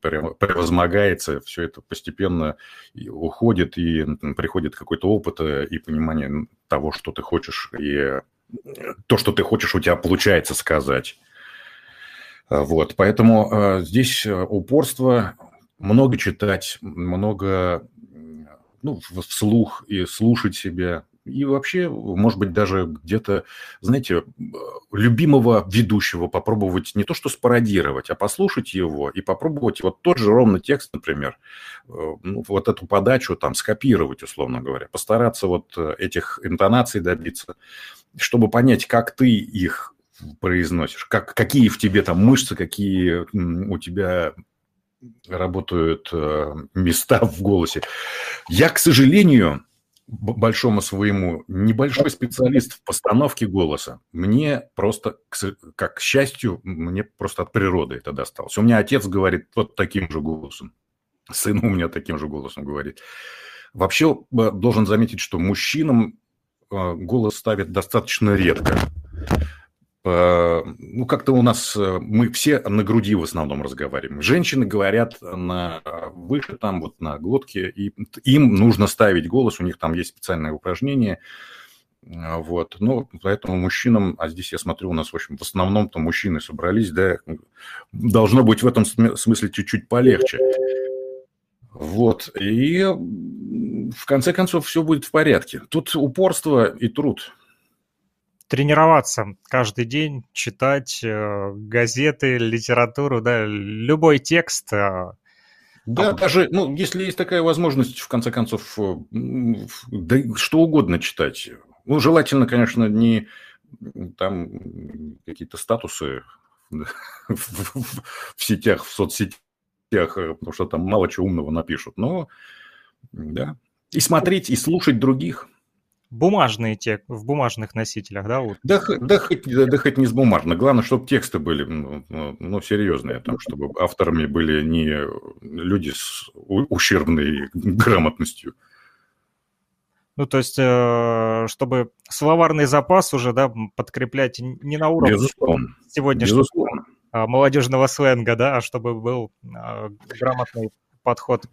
превозмогается, все это постепенно уходит, и приходит какой-то опыт э, и понимание того, что ты хочешь, и то, что ты хочешь, у тебя получается сказать. Вот, поэтому здесь упорство, много читать, много ну, вслух и слушать себя, и вообще, может быть, даже где-то, знаете, любимого ведущего попробовать не то что спародировать, а послушать его и попробовать вот тот же ровно текст, например, э, ну, вот эту подачу там скопировать, условно говоря, постараться вот э, этих интонаций добиться, чтобы понять, как ты их произносишь, как, какие в тебе там мышцы, какие у тебя работают э, места в голосе. Я, к сожалению, большому своему, небольшой специалист в постановке голоса. Мне просто, как к счастью, мне просто от природы это досталось. У меня отец говорит вот таким же голосом. Сын у меня таким же голосом говорит. Вообще, э, должен заметить, что мужчинам э, голос ставят достаточно редко. Э, ну, как-то у нас э, мы все на груди в основном разговариваем. Женщины говорят на выше, там вот на глотке, и им нужно ставить голос, у них там есть специальное упражнение. Э, вот, ну, поэтому мужчинам, а здесь я смотрю, у нас, в общем, в основном-то мужчины собрались, да, должно быть в этом смысле чуть-чуть полегче. Вот, и в конце концов все будет в порядке. Тут упорство и труд – тренироваться каждый день, читать э, газеты, литературу, да, любой текст. Э, да, а... даже, ну, если есть такая возможность, в конце концов, э, да, что угодно читать. Ну, желательно, конечно, не там какие-то статусы в сетях, в соцсетях, потому что там мало чего умного напишут. Но, да, и смотреть, и слушать других – бумажные те, в бумажных носителях, да? Вот. Да, да, хоть, да, да хоть не с бумажных. Главное, чтобы тексты были ну, ну, ну, серьезные, там, чтобы авторами были не люди с ущербной грамотностью. Ну, то есть, э, чтобы словарный запас уже, да, подкреплять не на уровне Безусловно. сегодняшнего Безусловно. молодежного сленга, да, а чтобы был э, грамотный подход а.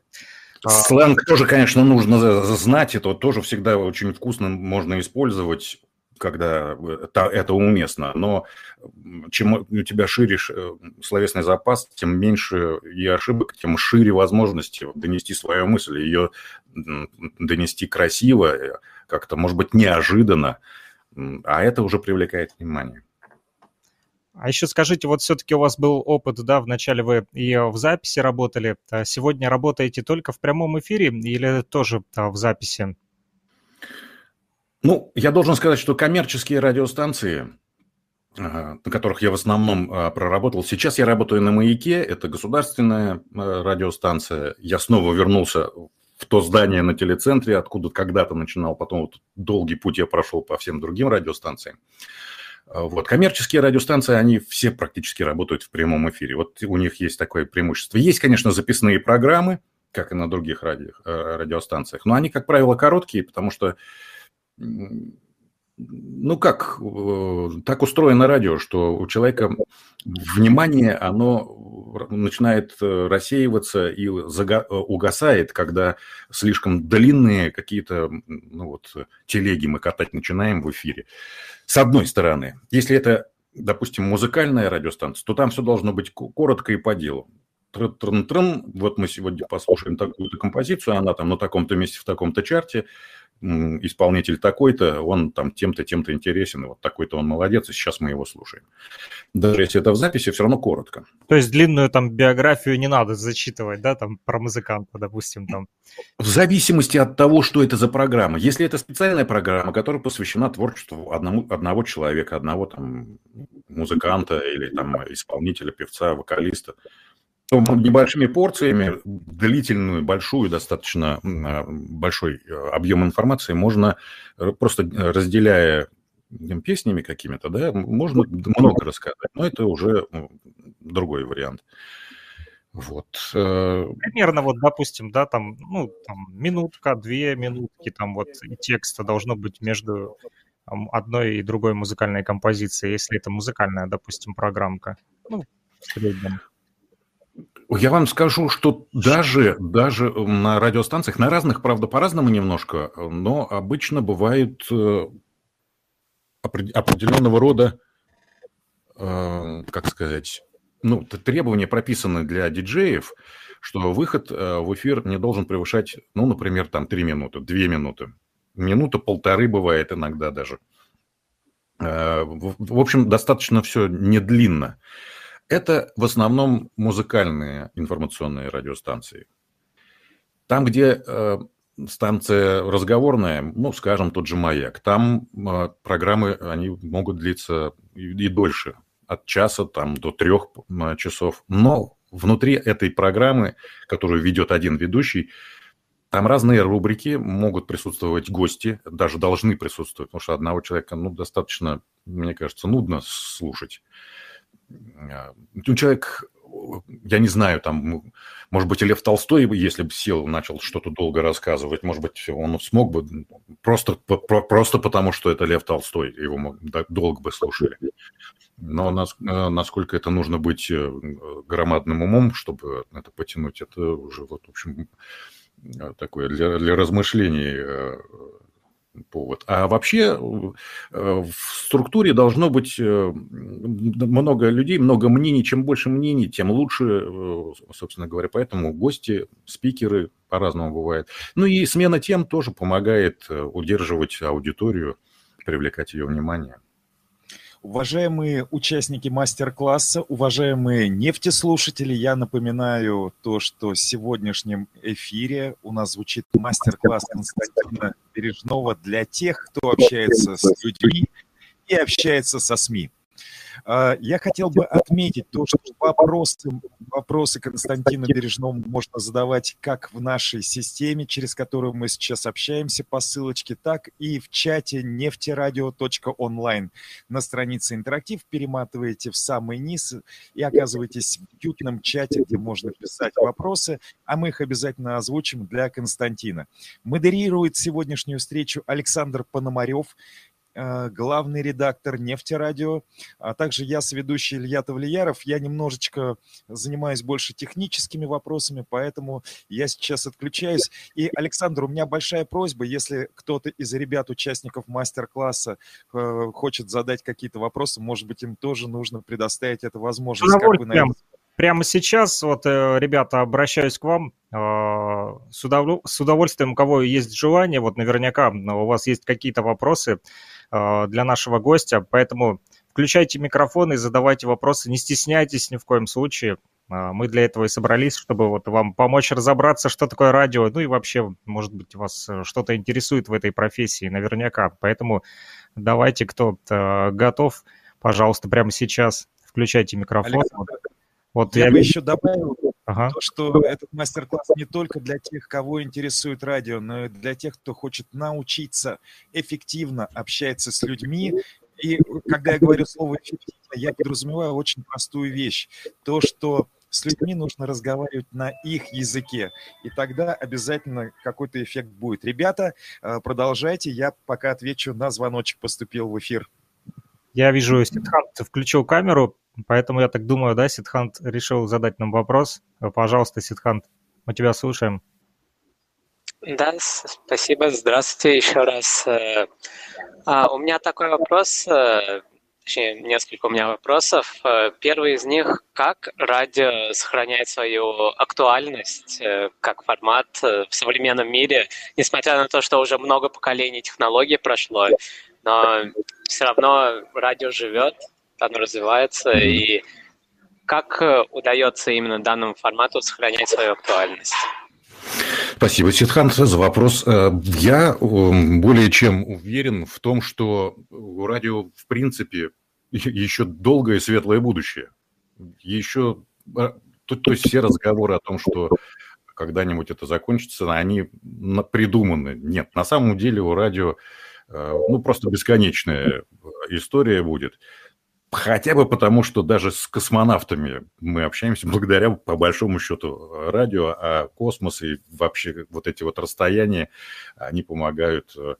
Сленг тоже, конечно, нужно знать, это тоже всегда очень вкусно можно использовать когда это уместно, но чем у тебя шире э, словесный запас, тем меньше и ошибок, тем шире возможности донести свою мысль, ее донести красиво, э, как-то, может быть, неожиданно, а это уже привлекает внимание. А еще скажите, вот все-таки у вас был опыт, да, вначале вы и в записи работали, а сегодня работаете только в прямом эфире или тоже в записи? Ну, я должен сказать, что коммерческие радиостанции, на которых я в основном проработал. Сейчас я работаю на «Маяке», это государственная радиостанция. Я снова вернулся в то здание на телецентре, откуда когда-то начинал, потом вот долгий путь я прошел по всем другим радиостанциям. А, вот. Коммерческие радиостанции, они все практически работают в прямом эфире. Вот у них есть такое преимущество. Есть, конечно, записные программы, как и на других радио, э, радиостанциях, но они, как правило, короткие, потому что, ну как, э, так устроено радио, что у человека внимание, оно начинает э, рассеиваться и угасает, когда слишком длинные какие-то ну вот, телеги мы катать начинаем в эфире. С одной стороны, если это, допустим, музыкальная радиостанция, то там все должно быть коротко и по делу. Трын-трын, вот мы сегодня послушаем такую-то композицию, она там на таком-то месте в таком-то чарте, исполнитель такой-то, он там тем-то, тем-то интересен, вот такой-то он молодец, и сейчас мы его слушаем. Даже если это в записи, все равно коротко. То есть длинную там биографию не надо зачитывать, да, там про музыканта, допустим, там. В зависимости от того, что это за программа. Если это специальная программа, которая посвящена творчеству одному, одного человека, одного там музыканта или там исполнителя, певца, вокалиста, небольшими порциями длительную, большую, достаточно большой э, объем информации можно э, просто э, разделяя песнями какими-то, да, можно много рассказать, но это уже ну, другой вариант. Вот. Примерно вот, допустим, да, там, ну, там минутка, две минутки, там вот текста должно быть между одной и другой музыкальной композицией, если это музыкальная, допустим, программка. Ну, в среднем. Я вам скажу, что даже, даже на радиостанциях, на разных, правда, по-разному немножко, но обычно бывает э, определенного рода, э, как сказать, ну, требования прописаны для диджеев, что выход э, в эфир не должен превышать, ну, например, там 3 минуты, 2 минуты. Минута, полторы бывает иногда даже. В общем, достаточно все не длинно. Это в основном музыкальные информационные радиостанции. Там, где э, станция разговорная, ну, скажем, тот же «Маяк», там э, программы, они могут длиться и, и дольше, от часа там, до трех э, часов. Но внутри этой программы, которую ведет один ведущий, там разные рубрики, могут присутствовать гости, даже должны присутствовать, потому что одного человека, ну, достаточно, мне кажется, нудно слушать. Ну, человек, я не знаю, там, может быть, и Лев Толстой, если бы сел, начал что-то долго рассказывать, может быть, он смог бы, просто, просто потому, что это Лев Толстой, его долго бы слушали. Но нас, а, насколько это нужно быть э, громадным умом, чтобы это потянуть, это уже, вот, в общем, такое для, для размышлений э, повод. А вообще э, в структуре должно быть э, много людей, много мнений. Чем больше мнений, тем лучше, э, собственно говоря. Поэтому гости, спикеры по-разному бывает. Ну и смена тем тоже помогает удерживать аудиторию, привлекать ее внимание. Уважаемые участники мастер-класса, уважаемые нефтеслушатели, я напоминаю то, что в сегодняшнем эфире у нас звучит мастер-класс Константина Бережного для тех, кто общается с людьми и общается со СМИ. А, я хотел бы отметить то, что вопросы, вопросы Константину Бережному можно задавать как в нашей системе, через которую мы сейчас общаемся по ссылочке, так и в чате нефтерадио.онлайн. На странице интерактив перематываете в самый низ и оказываетесь в уютном чате, где можно писать вопросы, а мы их обязательно озвучим для Константина. Модерирует сегодняшнюю встречу Александр Пономарев, главный редактор «Нефтерадио», а также я, сведущий Илья Тавлияров. Я немножечко занимаюсь больше техническими вопросами, поэтому я сейчас отключаюсь. И, Александр, у меня большая просьба, если кто-то из ребят, участников мастер-класса, э, хочет задать какие-то вопросы, может быть, им тоже нужно предоставить эту возможность. Как вы, наверное... Прямо сейчас, вот, э, ребята, обращаюсь к вам с удовольствием, у кого есть желание, вот наверняка у вас есть какие-то вопросы, Э, для нашего гостя. Поэтому включайте микрофон и задавайте вопросы. Не стесняйтесь ни в коем случае. Э, мы для этого и собрались, чтобы вот вам помочь разобраться, что такое радио, ну и вообще, может быть, вас э, что-то интересует в этой профессии, наверняка. Поэтому давайте, кто готов, пожалуйста, прямо сейчас включайте микрофон. Александр, вот я, я бы еще добавил ага. то, что этот мастер-класс не только для тех, кого интересует радио, но и для тех, кто хочет научиться эффективно общаться с людьми. И когда я говорю слово «эффективно», я подразумеваю очень простую вещь. То, что с людьми нужно разговаривать на их языке, и тогда обязательно какой-то эффект будет. Ребята, э, продолжайте, я пока отвечу на звоночек, поступил в эфир. Я вижу, Сидхан включил камеру, Поэтому я так думаю, да, Сидхант решил задать нам вопрос. Пожалуйста, Сидхант, мы тебя слушаем. Да, спасибо. Здравствуйте еще раз. Э, а, у меня такой вопрос, э, точнее, несколько у меня вопросов. Э, первый из них, как радио сохраняет свою актуальность как формат в современном мире, несмотря на то, что уже много поколений технологий прошло, но все равно радио живет, оно развивается, и как э, удается именно данному формату сохранять свою актуальность? Спасибо, Сидхан, за вопрос. Э, я более чем уверен в том, что у радио, в принципе, еще долгое светлое будущее. Еще, э, то, то есть все разговоры о том, что когда-нибудь это закончится, они придуманы. Нет, на самом деле у радио ну, просто бесконечная история будет. Хотя бы потому, что даже с космонавтами мы общаемся благодаря, по большому счету, радио, а космос и вообще вот эти вот расстояния, они помогают э,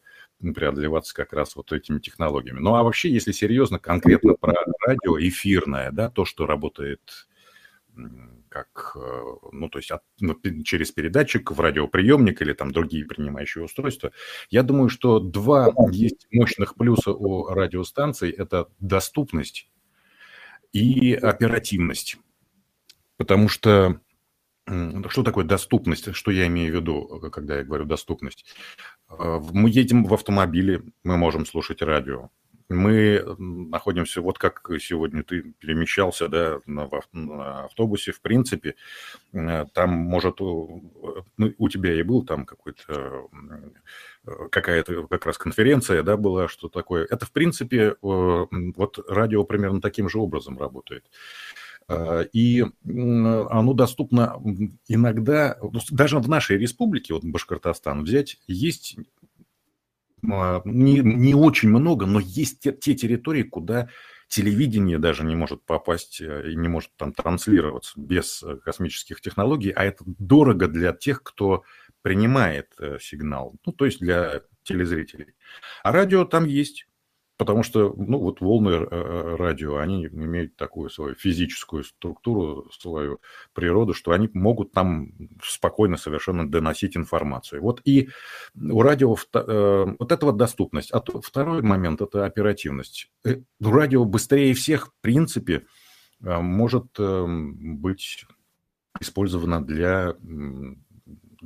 преодолеваться как раз вот этими технологиями. Ну а вообще, если серьезно, конкретно про радио эфирное, да, то, что работает как, э, ну, то есть от, ну, через передатчик в радиоприемник или там другие принимающие устройства. Я думаю, что два есть мощных плюса у радиостанций – это доступность и оперативность. Потому что что такое доступность? Что я имею в виду, когда я говорю доступность? Мы едем в автомобиле, мы можем слушать радио мы находимся, вот как сегодня ты перемещался да, на, на автобусе, в принципе, э, там может, ну, у тебя и был там какой-то э, какая-то как раз конференция, да, была, что такое. Это, в принципе, вот радио примерно таким же образом работает. И оно доступно иногда, даже в нашей республике, вот Башкортостан взять, есть не, не очень много, но есть те, те территории, куда телевидение даже не может попасть э, и не может там транслироваться без э, космических технологий, а это дорого для тех, кто принимает э, сигнал, ну, то есть для телезрителей. А радио там есть. Потому что, ну, вот волны э, э, радио, они имеют такую свою физическую структуру, свою природу, что они могут там спокойно совершенно доносить информацию. Вот и у радио э, вот это вот доступность. А второй момент – это оперативность. Радио быстрее всех, в принципе, может быть использовано для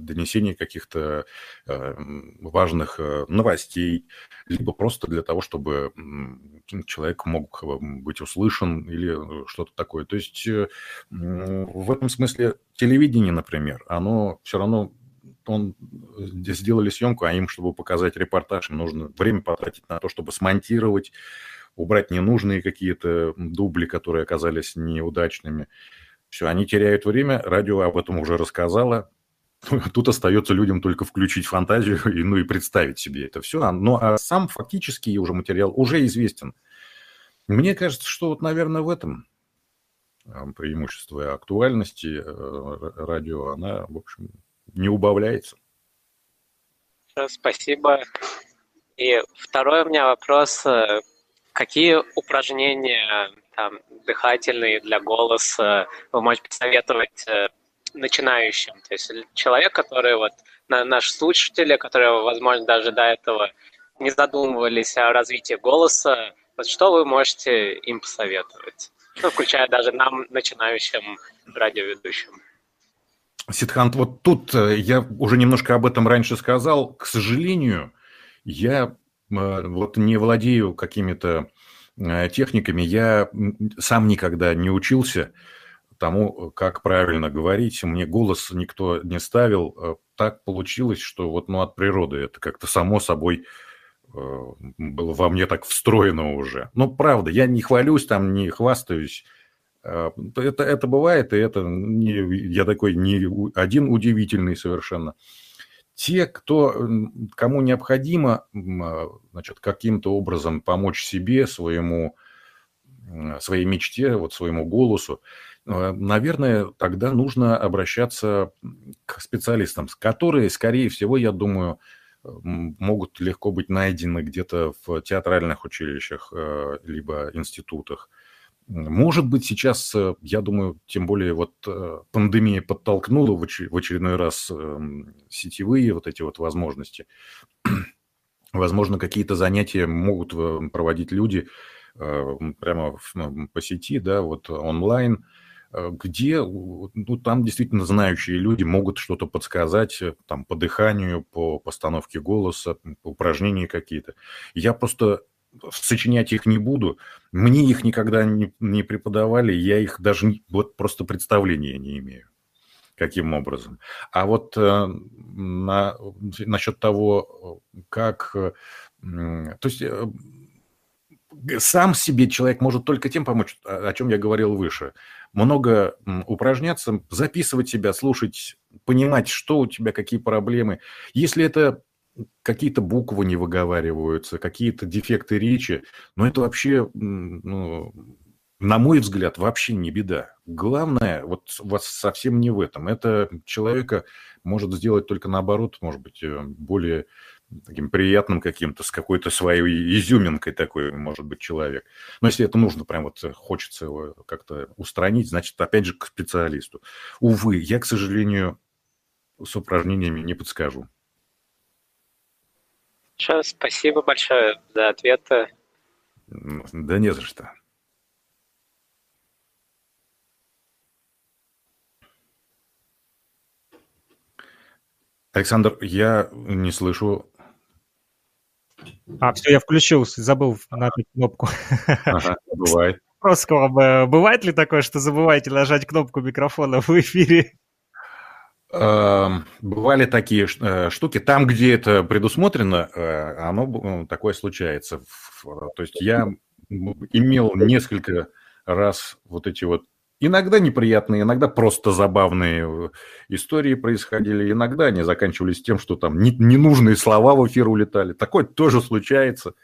донесения каких-то э, важных э, новостей, либо просто для того, чтобы человек мог э, быть услышан или что-то такое. То есть в этом смысле телевидение, например, оно все равно он сделали съемку, а им, чтобы показать репортаж, им нужно время потратить на то, чтобы смонтировать, убрать ненужные какие-то дубли, которые оказались неудачными. Все, они теряют время, радио об этом уже рассказало, Тут остается людям только включить фантазию и, ну, и представить себе это все. Ну, а сам фактический уже материал уже известен. Мне кажется, что вот, наверное, в этом а, преимущество актуальности э, радио, она, в общем, не убавляется. Спасибо. И второй у меня вопрос. Э, какие упражнения там, дыхательные для голоса вы можете посоветовать э, начинающим. То есть человек, который вот, наш слушатели, которые, возможно, даже до этого не задумывались о развитии голоса, вот что вы можете им посоветовать? Ну, включая даже нам, начинающим радиоведущим. Сидхант, вот тут э, я уже немножко об этом раньше сказал. К сожалению, я э, вот не владею какими-то э, техниками, я сам никогда не учился тому, как правильно говорить. Мне голос никто не ставил. Э, так получилось, что вот ну, от природы это как-то само собой э, было во мне так встроено уже. Но правда, я не хвалюсь там, не хвастаюсь. Э, это, это бывает, и это не, я такой не один удивительный совершенно. Те, кто, кому необходимо значит, каким-то образом помочь себе, своему, своей мечте, вот своему голосу, наверное, тогда нужно обращаться к специалистам, которые, скорее всего, я думаю, могут легко быть найдены где-то в театральных училищах э, либо институтах. Может быть, сейчас, э, я думаю, тем более вот пандемия подтолкнула в очередной раз эм, сетевые вот эти вот возможности. Возможно, какие-то занятия могут проводить люди прямо по сети, да, вот онлайн, Э, где ну, там действительно знающие люди могут что-то подсказать э, там, по дыханию, по постановке голоса, упражнения какие-то. Я просто сочинять их не буду. Мне их никогда не, не преподавали, я их даже вот просто представления не имею каким образом. А вот э, на, насчет того, как... Э, то есть э, сам себе человек может только тем помочь, о чем я говорил выше много упражняться, записывать себя, слушать, понимать, что у тебя, какие проблемы. Если это какие-то буквы не выговариваются, какие-то дефекты речи, но это вообще, ну, на мой взгляд, вообще не беда. Главное, вот вас совсем не в этом. Это человека может сделать только наоборот, может быть, э, более таким приятным каким-то, с какой-то своей изюминкой такой, может быть, человек. Но если это нужно, прям вот хочется его как-то устранить, значит, опять же, к специалисту. Увы, я, к сожалению, с упражнениями не подскажу. Хорошо, спасибо большое за ответы. Да не за что. Александр, я не слышу. А, все, я включил, забыл нажать кнопку. Ага, бывает. Вопрос к вам. Э, бывает ли такое, что забываете нажать кнопку микрофона в эфире? Эм, бывали такие э, штуки. Там, где это предусмотрено, э, оно ну, такое случается. То есть я имел несколько раз вот эти вот Иногда неприятные, иногда просто забавные э, истории происходили. Иногда они заканчивались тем, что там ненужные слова в эфир улетали. Такое тоже случается.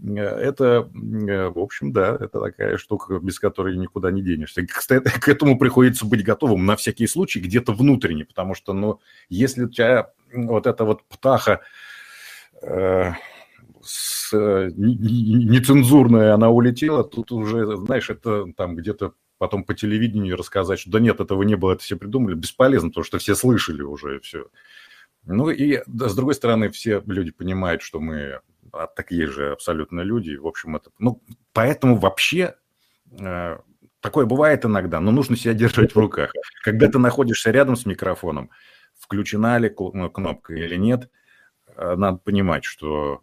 Э, это, э, в общем, да, это такая штука, без которой никуда не денешься. Кстати, к этому приходится быть готовым на всякий случай где-то внутренне, потому что, ну, если у тебя вот эта вот птаха э, с, нецензурная, она улетела, тут уже, знаешь, это там где-то потом по телевидению рассказать, что да нет, этого не было, это все придумали, бесполезно, потому что все слышали уже все. Ну и да, с другой стороны, все люди понимают, что мы а, такие же абсолютно люди. В общем, это... Ну, поэтому вообще э, такое бывает иногда, но нужно себя держать в руках. Когда ты находишься рядом с микрофоном, включена ли ну, кнопка или нет, э, надо понимать, что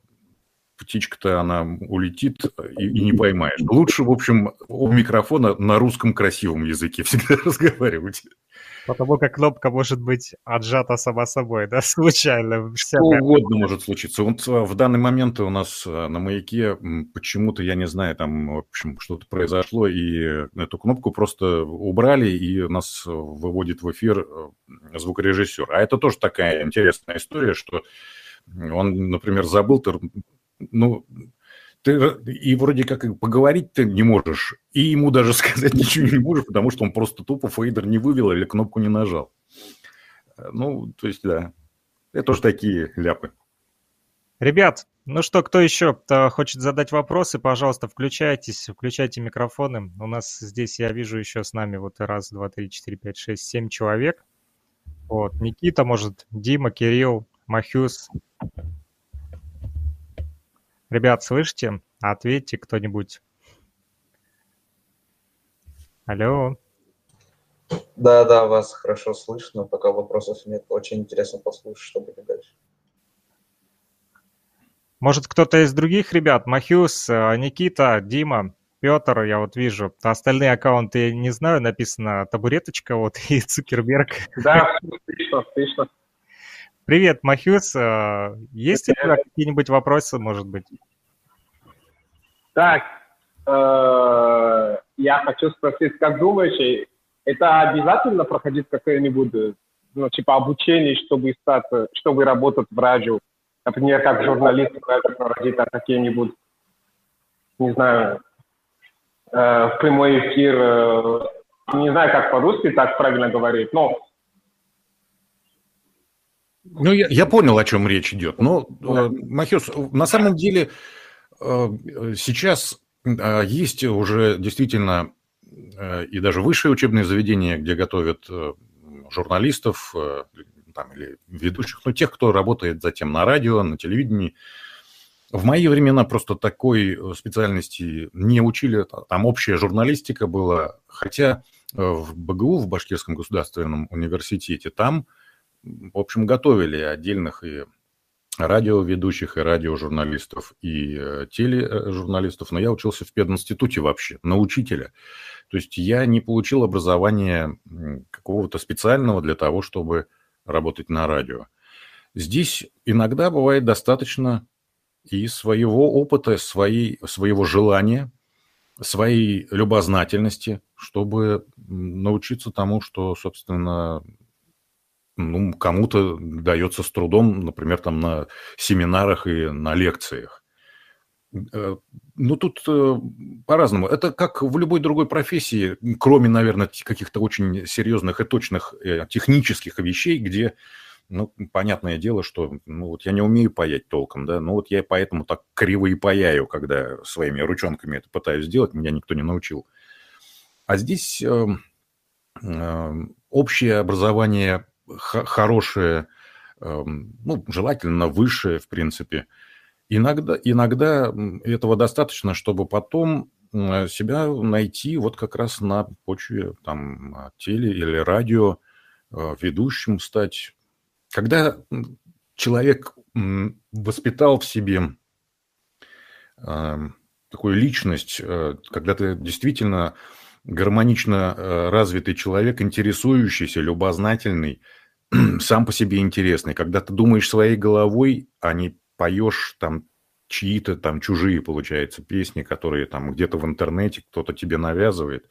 птичка-то она улетит и, и не поймаешь. Лучше, в общем, у микрофона на русском красивом языке всегда разговаривать. Потому как кнопка может быть отжата сама собой, да, случайно. Что угодно может случиться. Вот а, в данный момент у нас а, на маяке почему-то, я не знаю, там, в общем, что-то произошло, и эту кнопку просто убрали, и нас выводит в эфир э, звукорежиссер. А это тоже такая интересная история, что он, например, забыл ну, ты и вроде как поговорить ты не можешь, и ему даже сказать ничего не можешь, потому что он просто тупо фейдер не вывел или кнопку не нажал. Ну, то есть, да, это тоже такие ляпы. Ребят, ну что, кто еще хочет задать вопросы, пожалуйста, включайтесь, включайте микрофоны. У нас здесь, я вижу, еще с нами вот раз, два, три, четыре, пять, шесть, семь человек. Вот, Никита, может, Дима, Кирилл, Махюс, Ребят, слышите? Ответьте кто-нибудь. Алло. Да, да, вас хорошо слышно, пока вопросов нет. Очень интересно послушать, что будет дальше. Может, кто-то из других ребят, Махюс, э, Никита, Дима, Петр, я вот вижу. Остальные аккаунты я не знаю, написано табуреточка вот и Цукерберг. Да, отлично, отлично. Привет, Махюс. Э, есть тебя какие-нибудь вопросы, может быть? Так, э, я хочу спросить, как думаешь, это обязательно проходить какое-нибудь, ну, типа обучение, чтобы стать, чтобы работать в радио? Например, как журналист проводить а какие-нибудь, не знаю, э, в прямой эфир, э, не знаю, как по-русски так правильно говорить, но ну, я, я понял, о чем речь идет. Но, э, Махес, на самом деле э, сейчас э, есть уже действительно и даже высшие учебные заведения, где готовят журналистов там, или ведущих, ну, тех, кто работает затем на радио, на телевидении. В мои времена просто такой специальности не учили, там общая журналистика была, хотя в БГУ, в Башкирском государственном университете, там в общем, готовили отдельных и радиоведущих, и радиожурналистов, и э, тележурналистов, но я учился в пединституте вообще, на учителя. То есть я не получил образования какого-то специального для того, чтобы работать на радио. Здесь иногда бывает достаточно и своего опыта, своей, своего желания, своей любознательности, чтобы научиться тому, что, собственно, ну, кому-то дается с трудом, например, там на семинарах и на лекциях. Э, ну, тут э, по-разному. Это как в любой другой профессии, кроме, наверное, каких-то очень серьезных и точных э, технических вещей, где Ну, понятное дело, что ну, вот я не умею паять толком, да, ну вот я поэтому так криво и паяю, когда своими ручонками это пытаюсь сделать, меня никто не научил. А здесь э, э, общее образование хорошее, э, ну, желательно высшее, в принципе. Иногда, иногда этого достаточно, чтобы потом себя найти вот как раз на почве там теле или радио, э, ведущим стать. Когда человек воспитал в себе э, такую личность, э, когда ты действительно гармонично развитый человек, интересующийся, любознательный, сам по себе интересный, когда ты думаешь своей головой, а не поешь там чьи-то там чужие, получается, песни, которые там где-то в интернете кто-то тебе навязывает.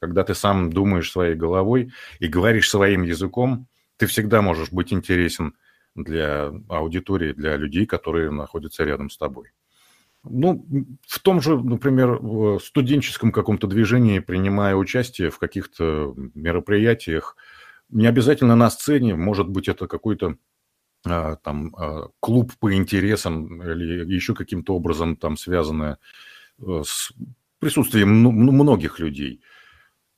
Когда ты сам думаешь своей головой и говоришь своим языком, ты всегда можешь быть интересен для аудитории, для людей, которые находятся рядом с тобой. Ну, в том же, например, студенческом каком-то движении, принимая участие в каких-то мероприятиях, не обязательно на сцене, может быть, это какой-то а, там а, клуб по интересам или еще каким-то образом там связанное э, с присутствием многих людей,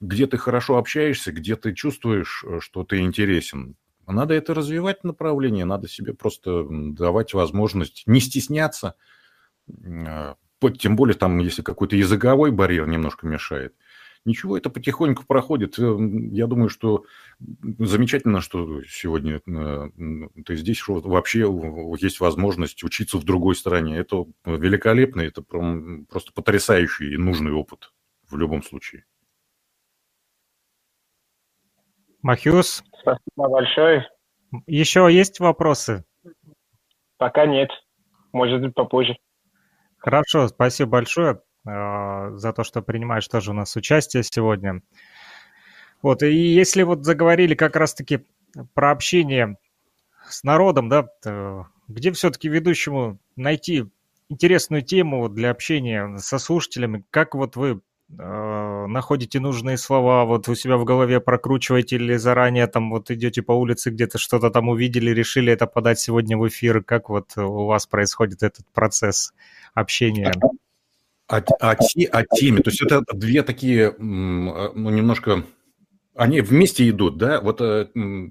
где ты хорошо общаешься, где ты чувствуешь, э, что ты интересен. Надо это развивать направление, надо себе просто давать возможность не стесняться, а, тем более там, если какой-то языковой барьер немножко мешает – Ничего, это потихоньку проходит. Э, я думаю, что замечательно, что сегодня э, ты здесь, что вообще есть возможность учиться в другой стране. Это великолепно, это просто потрясающий и нужный опыт в любом случае. Махиус. Спасибо большое. Еще есть вопросы? Пока нет. Может быть, попозже. Хорошо, спасибо большое. А, за то, что принимаешь тоже у нас участие сегодня. Вот, и если вот заговорили как раз-таки про общение с народом, да, где все-таки ведущему найти интересную тему для общения со слушателями, как вот вы э, находите нужные слова, вот у себя в голове прокручиваете или заранее там вот идете по улице, где-то что-то там увидели, решили это подать сегодня в эфир, как вот у вас происходит этот процесс общения? О, о, о теме. То есть это две такие, ну, немножко... Они вместе идут, да? Вот э,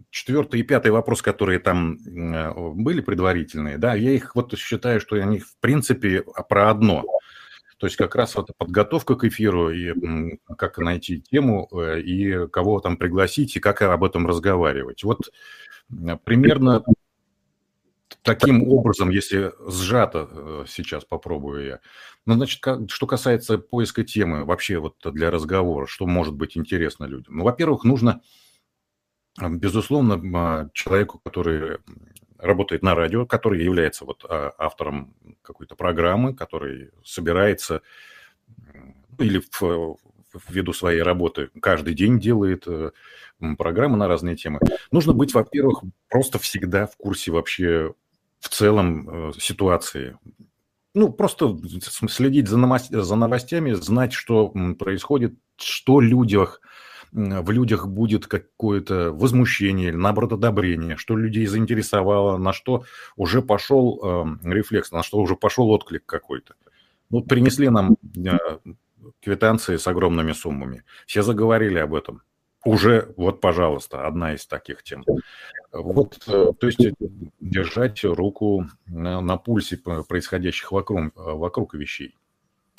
четвертый и пятый вопрос, которые там э, были предварительные, да, я их вот считаю, что они в принципе про одно. То есть как раз вот подготовка к эфиру и как найти тему э, и кого там пригласить и как об этом разговаривать. Вот примерно таким образом, если сжато э, сейчас попробую я. Ну, значит, что касается поиска темы вообще вот для разговора, что может быть интересно людям? Ну, во-первых, нужно, безусловно, а, человеку, который работает на радио, который является вот а, автором какой-то программы, который собирается или в, ввиду своей работы каждый день делает э, программы на разные темы. Нужно быть, во-первых, просто всегда в курсе вообще в целом э, ситуации. Ну, просто следить за, новостями, знать, что происходит, что людях, в людях будет какое-то возмущение или, наоборот, одобрение, что людей заинтересовало, на что уже пошел э, рефлекс, на что уже пошел отклик какой-то. Вот принесли нам э, квитанции с огромными суммами. Все заговорили об этом. Уже, вот, пожалуйста, одна из таких тем. Вот, э, то есть держать руку на, на пульсе происходящих вокруг, вокруг вещей.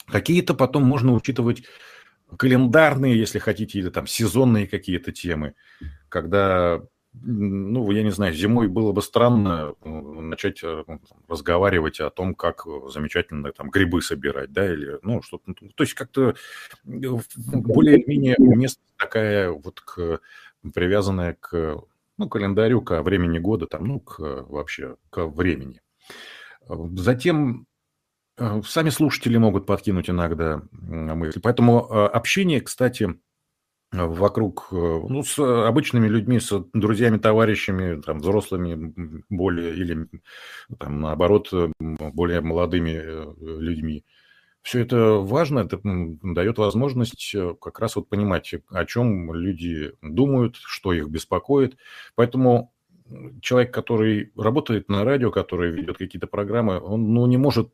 Какие-то потом можно учитывать календарные, если хотите, или там сезонные какие-то темы, когда ну, я не знаю, зимой было бы странно э, начать э, ну, разговаривать о том, как замечательно там грибы собирать, да, или, ну, что-то, ну, то есть как-то более-менее место такая вот к, привязанная к, ну, календарю, к времени года, там, ну, к вообще, к времени. Затем э, сами слушатели могут подкинуть иногда мысли. Поэтому общение, кстати, вокруг, э, ну, с обычными людьми, с друзьями, товарищами, там, взрослыми более, или, там, наоборот, более молодыми э, людьми. Все это важно, это дает возможность э, как раз вот понимать, о чем люди думают, что их беспокоит. Поэтому человек, который работает на радио, который ведет какие-то программы, он ну, не может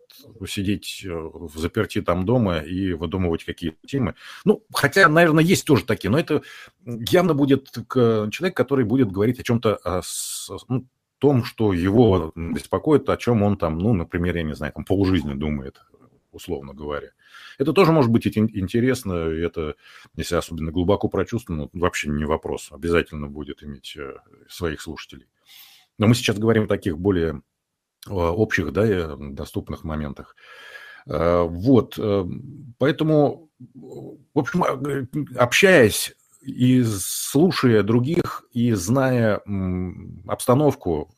сидеть э, в заперти там дома и выдумывать какие-то темы. Ну, хотя, наверное, есть тоже такие, но это явно будет человек, который будет говорить о чем-то, о ну, том, что его беспокоит, о чем он там, ну, например, я не знаю, там полжизни думает, условно говоря. Это тоже может быть интересно, и это, если особенно глубоко прочувствовано, вообще не вопрос. Обязательно будет иметь э, своих слушателей. Но мы сейчас говорим о таких более э, общих, да, доступных моментах. Э, вот, поэтому, в общем, общаясь и слушая других, и зная обстановку,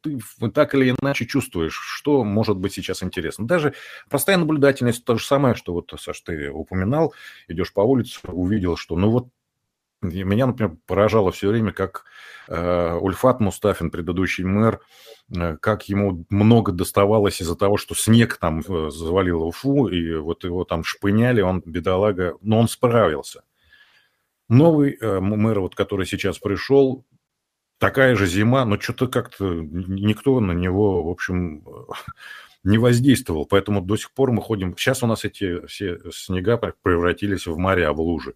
ты так или иначе чувствуешь, что может быть сейчас интересно. Даже простая наблюдательность то же самое, что вот, Саш, ты упоминал, идешь по улице, увидел, что ну вот меня, например, поражало все время, как э, Ульфат Мустафин, предыдущий мэр, э, как ему много доставалось из-за того, что снег там э, завалил Уфу, и вот его там шпыняли, он, бедолага, но он справился. Новый э, мэр, вот, который сейчас пришел, такая же зима, но что-то как-то никто на него, в общем, не воздействовал. Поэтому до сих пор мы ходим... Сейчас у нас эти все снега превратились в моря, в лужи.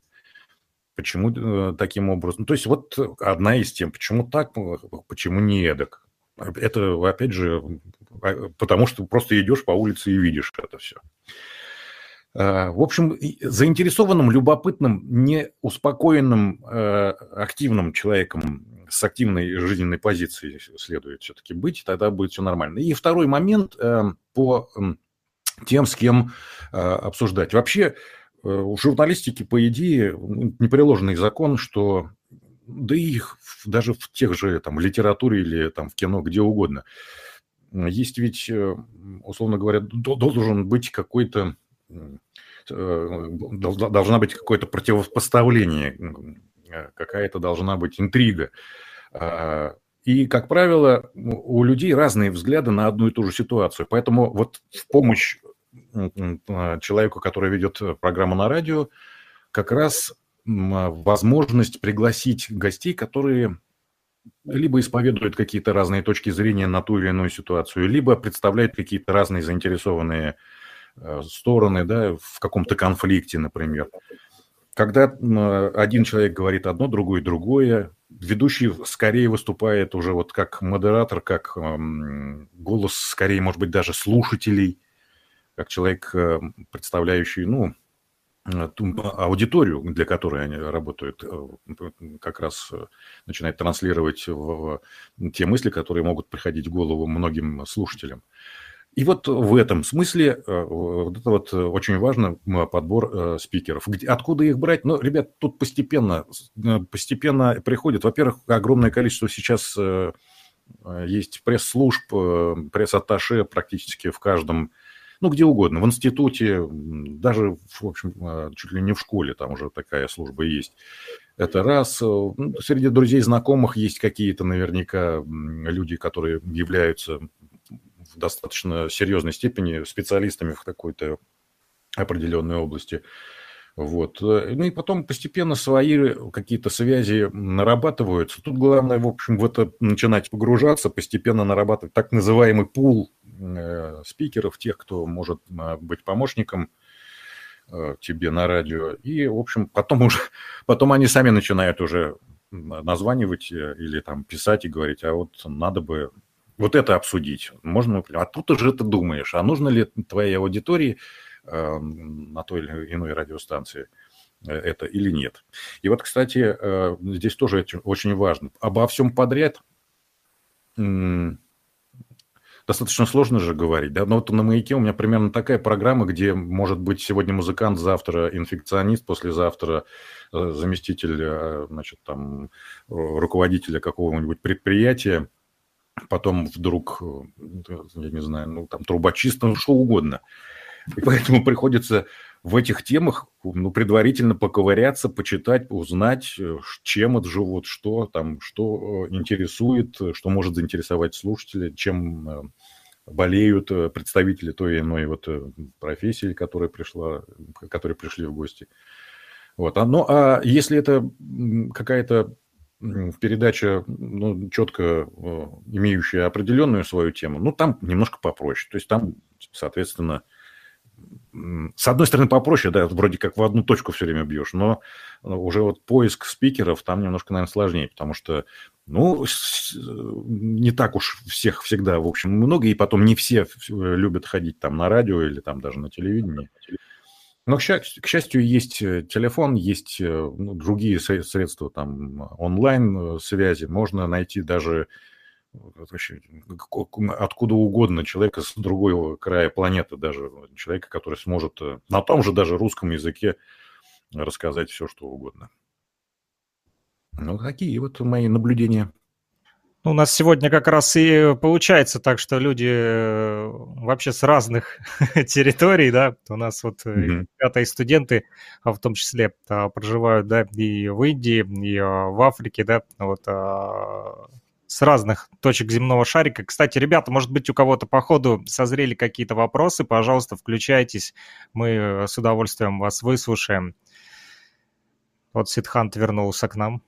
Почему э, таким образом? То есть вот одна из тем, почему так, почему не эдак. Это, опять же, а, потому что просто идешь по улице и видишь это все. Э, в общем, заинтересованным, любопытным, неуспокоенным, э, активным человеком с активной жизненной позицией следует все-таки быть, тогда будет все нормально. И второй момент э, по тем, с кем обсуждать. Вообще, у журналистики, по идее, непреложный закон, что да и их даже в тех же там литературе или там в кино, где угодно, есть ведь, условно говоря, должен быть какой-то должна быть какое-то противопоставление, э, какая-то должна быть интрига. А, и, как правило, у людей разные взгляды на одну и ту же ситуацию. Поэтому вот в помощь а, человеку, который ведет программу на радио, как раз возможность пригласить гостей, которые либо исповедуют какие-то разные точки зрения на ту или иную ситуацию, либо представляют какие-то разные заинтересованные Э, стороны, да, в каком-то конфликте, например. Когда один человек говорит одно, другой другое, ведущий скорее выступает уже вот как модератор, как голос скорее, может быть, даже слушателей, как человек, э, представляющий, ну, э, ту аудиторию, для которой они работают, как раз начинает транслировать те мысли, которые могут приходить в голову многим слушателям. И вот в этом смысле э, вот это вот очень важно подбор э, спикеров. Откуда их брать? Ну, ребят, тут постепенно, э, постепенно приходит. Во-первых, огромное количество сейчас есть пресс-служб, пресс-атташе практически в каждом, ну, где угодно, в институте, даже, в общем, чуть ли не в школе там уже такая служба есть. Это раз. Ну, среди друзей, знакомых есть какие-то наверняка люди, которые являются достаточно серьезной степени специалистами в какой-то определенной области. Вот. Ну и потом постепенно свои какие-то связи нарабатываются. Тут главное, в общем, в это начинать погружаться, постепенно нарабатывать так называемый пул э, спикеров, тех, кто может э, быть помощником э, тебе на радио. И, в общем, потом уже, потом они сами начинают уже названивать или там писать и говорить, а вот надо бы вот это обсудить. Можно, а тут уже ты думаешь, а нужно ли твоей аудитории э, на той или иной радиостанции э, это или нет. И вот, кстати, э, здесь тоже очень важно. Обо всем подряд достаточно сложно же говорить. Да? Но вот на «Маяке» у меня примерно такая программа, где может быть сегодня музыкант, завтра инфекционист, послезавтра э, заместитель значит, там, руководителя какого-нибудь предприятия, потом вдруг, э, я не знаю, ну, там, трубочист, ну, что угодно. И поэтому приходится в этих темах ну, предварительно поковыряться, почитать, узнать, э, чем это живут, что там, что э, интересует, что может заинтересовать слушателя, чем болеют представители той или иной вот профессии, которая пришла, которые пришли в гости. Вот. А, ну, а если это какая-то передача ну, четко имеющая определенную свою тему, ну, там немножко попроще. То есть там, соответственно, с одной стороны, попроще, да, вроде как в одну точку все время бьешь, но уже вот поиск спикеров там немножко, наверное, сложнее, потому что, ну, не так уж всех всегда, в общем, много, и потом не все любят ходить там на радио или там даже на телевидении. Но, к счастью, есть э, телефон, есть э, ну, другие средства там онлайн-связи. Можно найти даже откуда угодно человека с другого края планеты, даже человека, который сможет э, на том же даже русском языке рассказать все, что угодно. Ну, такие вот мои наблюдения. Ну, у нас сегодня как раз и получается так, что люди э, вообще с разных территорий, да, у нас вот mm-hmm. ребята и студенты, а в том числе а, проживают, да, и в Индии, и а, в Африке, да, вот с разных точек земного шарика. Кстати, ребята, может быть, у кого-то по ходу созрели какие-то вопросы, пожалуйста, включайтесь, мы э, с удовольствием вас выслушаем. Вот Сидхант вернулся к нам.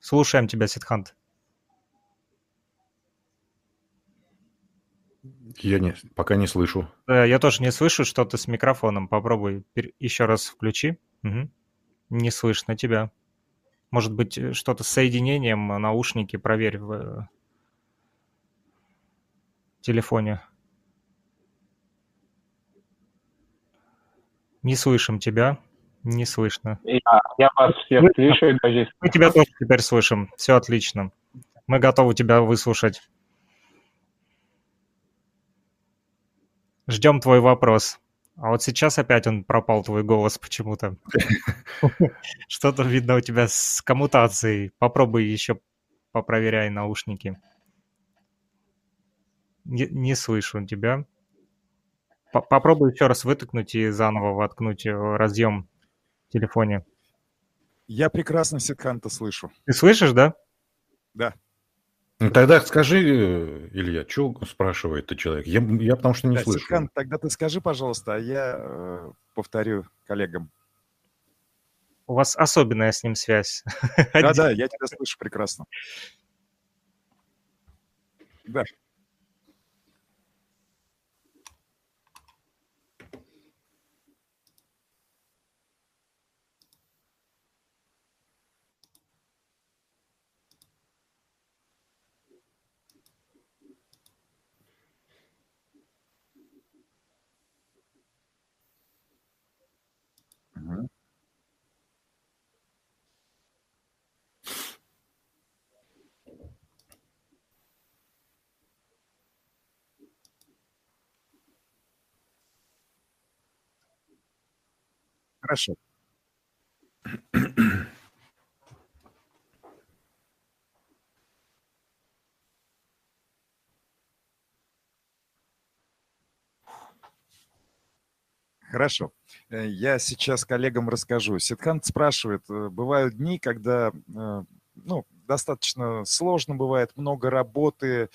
Слушаем тебя, Сидхант. Я не, пока не слышу. Я тоже не слышу что-то с микрофоном. Попробуй еще раз включи. Угу. Не слышно тебя. Может быть, э, что-то с соединением, э, наушники проверь в э, телефоне. Не слышим тебя. Не слышно. Я, я вас всех Мы, слышу. Даже... Мы тебя тоже теперь слышим. Все отлично. Мы готовы тебя выслушать. Ждем твой вопрос. А вот сейчас опять он пропал, твой голос почему-то. Что-то видно у тебя с коммутацией. Попробуй еще попроверяй наушники. Не, не слышу тебя. Попробуй еще раз вытыкнуть и заново воткнуть э, разъем телефоне. Я прекрасно Ситканта слышу. Ты слышишь, да? Да. Ну, тогда скажи, Илья, что спрашивает ты человек? Я, я потому что не да, слышу. Сикан, тогда ты скажи, пожалуйста, а я э, повторю коллегам. У вас особенная с ним связь. Да-да, я тебя слышу прекрасно. Да. Хорошо. Хорошо. Э, я сейчас коллегам расскажу. Ситхант спрашивает, э, бывают дни, когда э, ну, достаточно сложно бывает, много работы,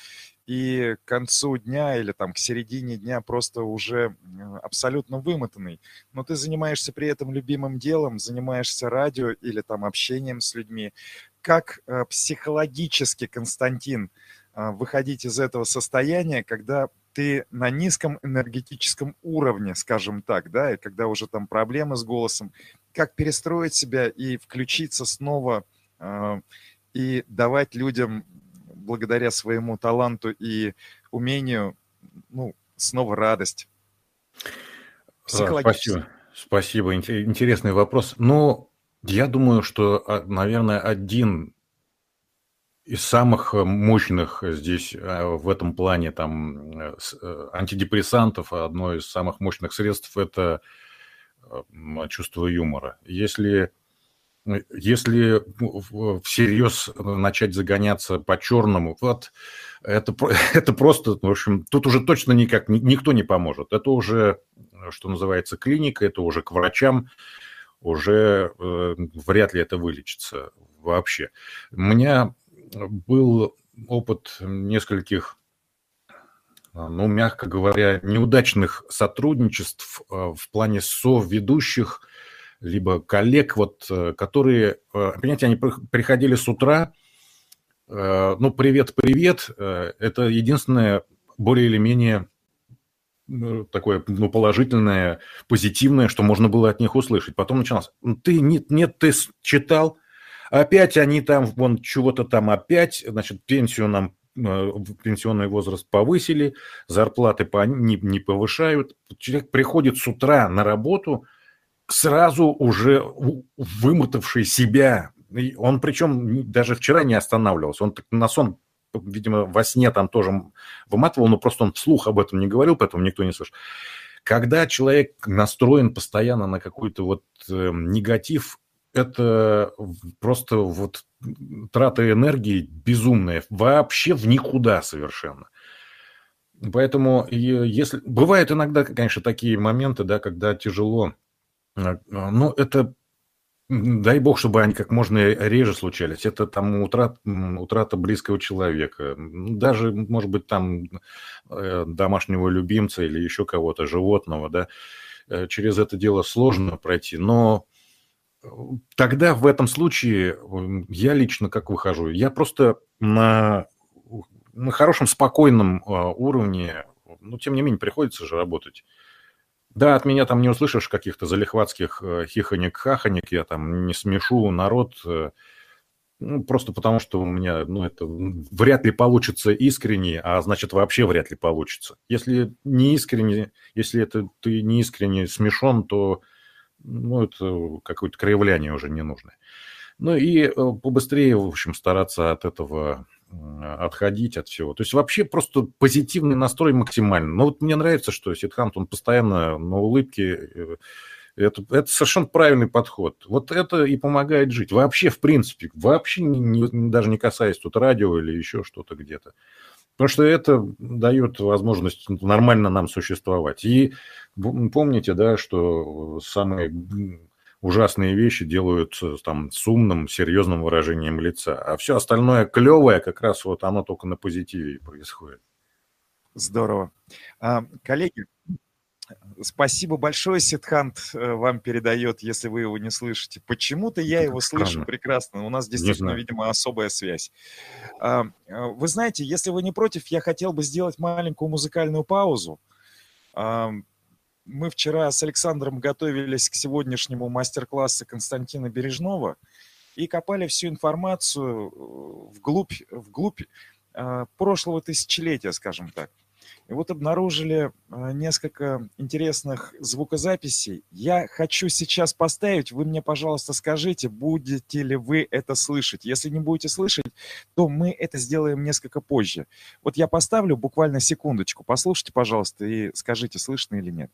и к концу дня или там к середине дня просто уже абсолютно вымотанный. Но ты занимаешься при этом любимым делом, занимаешься радио или там общением с людьми. Как э, психологически, Константин, э, выходить из этого состояния, когда ты на низком энергетическом уровне, скажем так, да, и когда уже там проблемы с голосом, как перестроить себя и включиться снова э, и давать людям благодаря своему таланту и умению, ну, снова радость. Спасибо. Спасибо. Интересный вопрос. Ну, я думаю, что, а, наверное, один из самых мощных здесь а, в этом плане там э, антидепрессантов, одно из самых мощных средств – это чувство юмора. Если если всерьез начать загоняться по-черному, вот это, это просто, в общем, тут уже точно никак никто не поможет. Это уже, что называется, клиника, это уже к врачам, уже э, вряд ли это вылечится вообще. У меня был опыт нескольких, ну, мягко говоря, неудачных сотрудничеств э, в плане соведущих либо коллег, вот, которые, понимаете, они приходили с утра, ну, привет-привет, это единственное более или менее такое ну, положительное, позитивное, что можно было от них услышать. Потом началось, ты нет, нет, ты читал, опять они там, вон, чего-то там опять, значит, пенсию нам э, пенсионный возраст повысили, зарплаты не, не повышают. Человек приходит с утра на работу, сразу уже вымотавший себя. Он причем даже вчера не останавливался. Он на сон видимо, во сне там тоже выматывал, но просто он вслух об этом не говорил, поэтому никто не слышал. Когда человек настроен постоянно на какой-то вот э, негатив, это просто вот трата энергии безумная, вообще в никуда совершенно. Поэтому если бывают иногда, конечно, такие моменты, да, когда тяжело, э, но это Дай бог, чтобы они как можно реже случались. Это там утрата, утрата близкого человека. Даже, может быть, там э, домашнего любимца или еще кого-то, животного, да. Э, через это дело сложно пройти. Но тогда в этом случае я лично как выхожу? Я просто на, на хорошем, спокойном уровне, но тем не менее приходится же работать да, от меня там не услышишь каких-то залихватских э, хихонек-хахонек, я там не смешу народ, э, ну, просто потому что у меня, ну, это вряд ли получится искренне, а значит, вообще вряд ли получится. Если не искренне, если это ты не искренне смешон, то, ну, это какое-то кривляние уже не нужно. Ну и э, побыстрее, в общем, стараться от этого отходить от всего. То есть вообще просто позитивный настрой максимально. Но вот мне нравится, что Сидхант, он постоянно на улыбке. Э, это, это совершенно правильный подход. Вот это и помогает жить. Вообще, в принципе, вообще не, даже не касаясь тут радио или еще что-то где-то. Потому что это дает возможность нормально нам существовать. И помните, да, что самые ужасные вещи делают там с умным, серьезным выражением лица. А все остальное клевое, как раз вот оно только на позитиве происходит. Здорово. А, коллеги, спасибо большое, Сидхант э, вам передает, если вы его не слышите. Почему-то я его слышу прекрасно. У нас действительно, видимо, особая связь. А, э, вы знаете, если вы не против, я хотел бы сделать маленькую музыкальную паузу мы вчера с Александром готовились к сегодняшнему мастер-классу Константина Бережного и копали всю информацию э, вглубь, вглубь э, прошлого тысячелетия, скажем так. И вот обнаружили э, несколько интересных звукозаписей. Я хочу сейчас поставить, вы мне, пожалуйста, скажите, будете ли вы это слышать. Если не будете слышать, то мы это сделаем несколько позже. Вот я поставлю буквально секундочку. Послушайте, пожалуйста, и скажите, слышно или нет.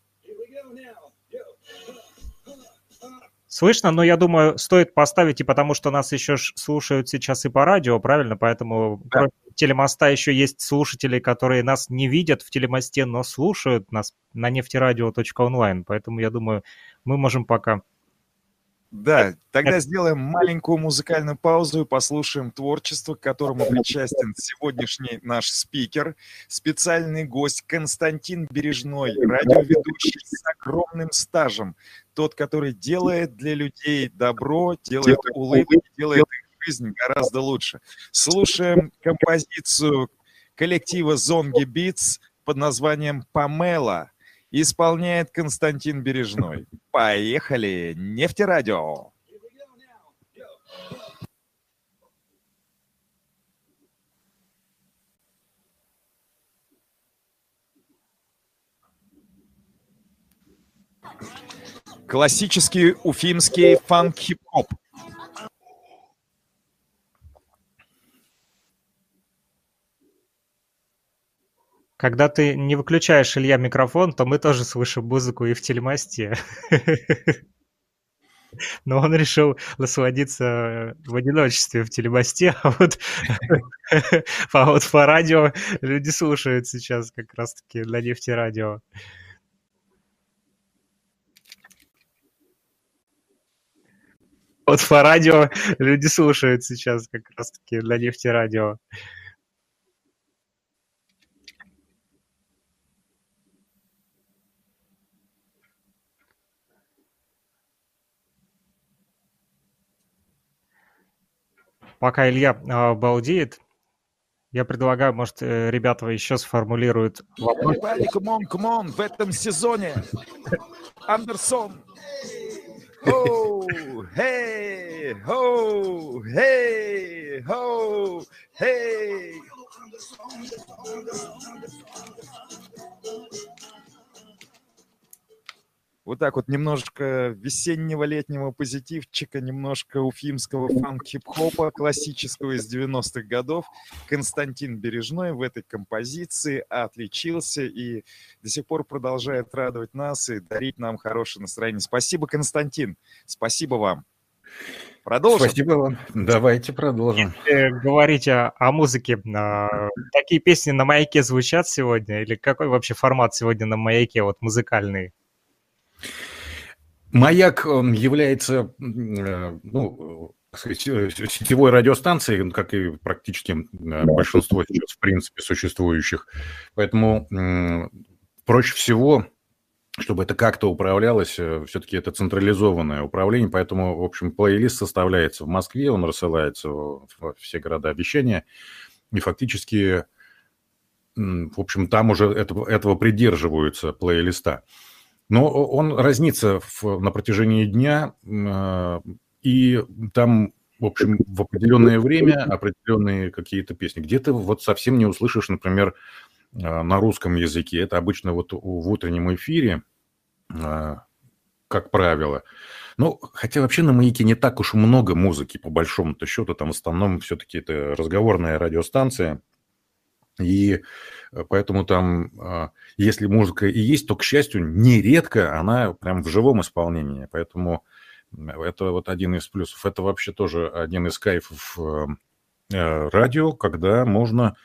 Слышно, но я думаю, стоит поставить, и потому что нас еще слушают сейчас и по радио, правильно? Поэтому да. кроме телемоста еще есть слушатели, которые нас не видят в телемосте, но слушают нас на нефтерадио.онлайн. Поэтому я думаю, мы можем пока да, тогда сделаем маленькую музыкальную паузу и послушаем творчество, к которому причастен сегодняшний наш спикер, специальный гость Константин Бережной, радиоведущий с огромным стажем, тот, который делает для людей добро, делает улыбки, делает их жизнь гораздо лучше. Слушаем композицию коллектива Зонги Beats под названием «Памела». Исполняет Константин Бережной. Поехали! Нефтерадио! Классический уфимский фанк-хип-хоп. Когда ты не выключаешь, Илья, микрофон, то мы тоже слышим музыку и в телемосте. Но он решил насладиться в одиночестве в телемосте, а вот, а вот по радио люди слушают сейчас как раз-таки на нефтерадио. Вот по радио люди слушают сейчас как раз-таки на нефтерадио. Пока Илья э, балдеет, я предлагаю, может, э, ребята еще сформулируют вопрос. Come on, come on, в этом сезоне Андерсон. Hey. Вот так вот немножко весеннего летнего позитивчика, немножко уфимского фанк-хип-хопа классического из 90-х годов. Константин Бережной в этой композиции отличился и до сих пор продолжает радовать нас и дарить нам хорошее настроение. Спасибо, Константин. Спасибо вам. Продолжим. Спасибо вам. Давайте продолжим. Если говорить о, о музыке, а, такие песни на маяке звучат сегодня? Или какой вообще формат сегодня на маяке, вот музыкальный? Маяк является, э, ну, сетевой радиостанцией, как и практически э, большинство сейчас, в принципе, существующих. Поэтому проще всего, чтобы это как-то управлялось, э, все-таки это централизованное управление, поэтому, в общем, плейлист составляется в Москве, он рассылается во все города вещания, и фактически, в общем, там уже этого, этого придерживаются плейлиста. Но он разнится в, на протяжении дня, э, и там, в общем, в определенное время определенные какие-то песни. Где-то вот совсем не услышишь, например, э, на русском языке. Это обычно вот в утреннем эфире, э, как правило. Ну, хотя вообще на «Маяке» не так уж много музыки, по большому-то счету. Там в основном все-таки это разговорная радиостанция. И поэтому там, а, если музыка и есть, то, к счастью, нередко она прям в живом исполнении. Поэтому это вот один из плюсов. Это вообще тоже один из кайфов э, э, радио, когда можно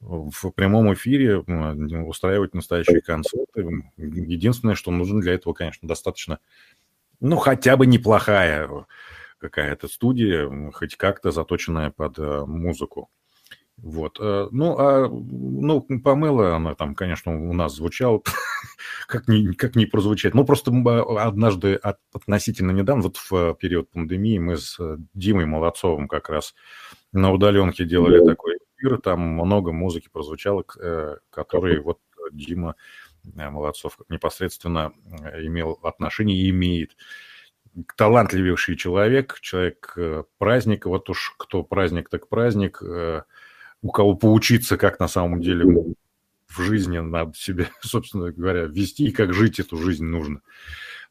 в прямом эфире устраивать настоящие концерты. Единственное, что нужно для этого, конечно, достаточно, ну, хотя бы неплохая какая-то студия, хоть как-то заточенная под музыку. Вот. Э, ну, а ну, помыла она там, конечно, у нас звучала, как, не, как не прозвучать. Ну, просто однажды относительно недавно, вот в период пандемии, мы с э, Димой Молодцовым как раз на удаленке делали mm такой эфир, там много музыки прозвучало, э, которые вот Дима Молодцов непосредственно имел отношение и имеет талантливейший человек, человек праздник, вот уж кто праздник, так праздник, у кого поучиться, как на самом деле в жизни надо себе, собственно говоря, вести и как жить эту жизнь нужно.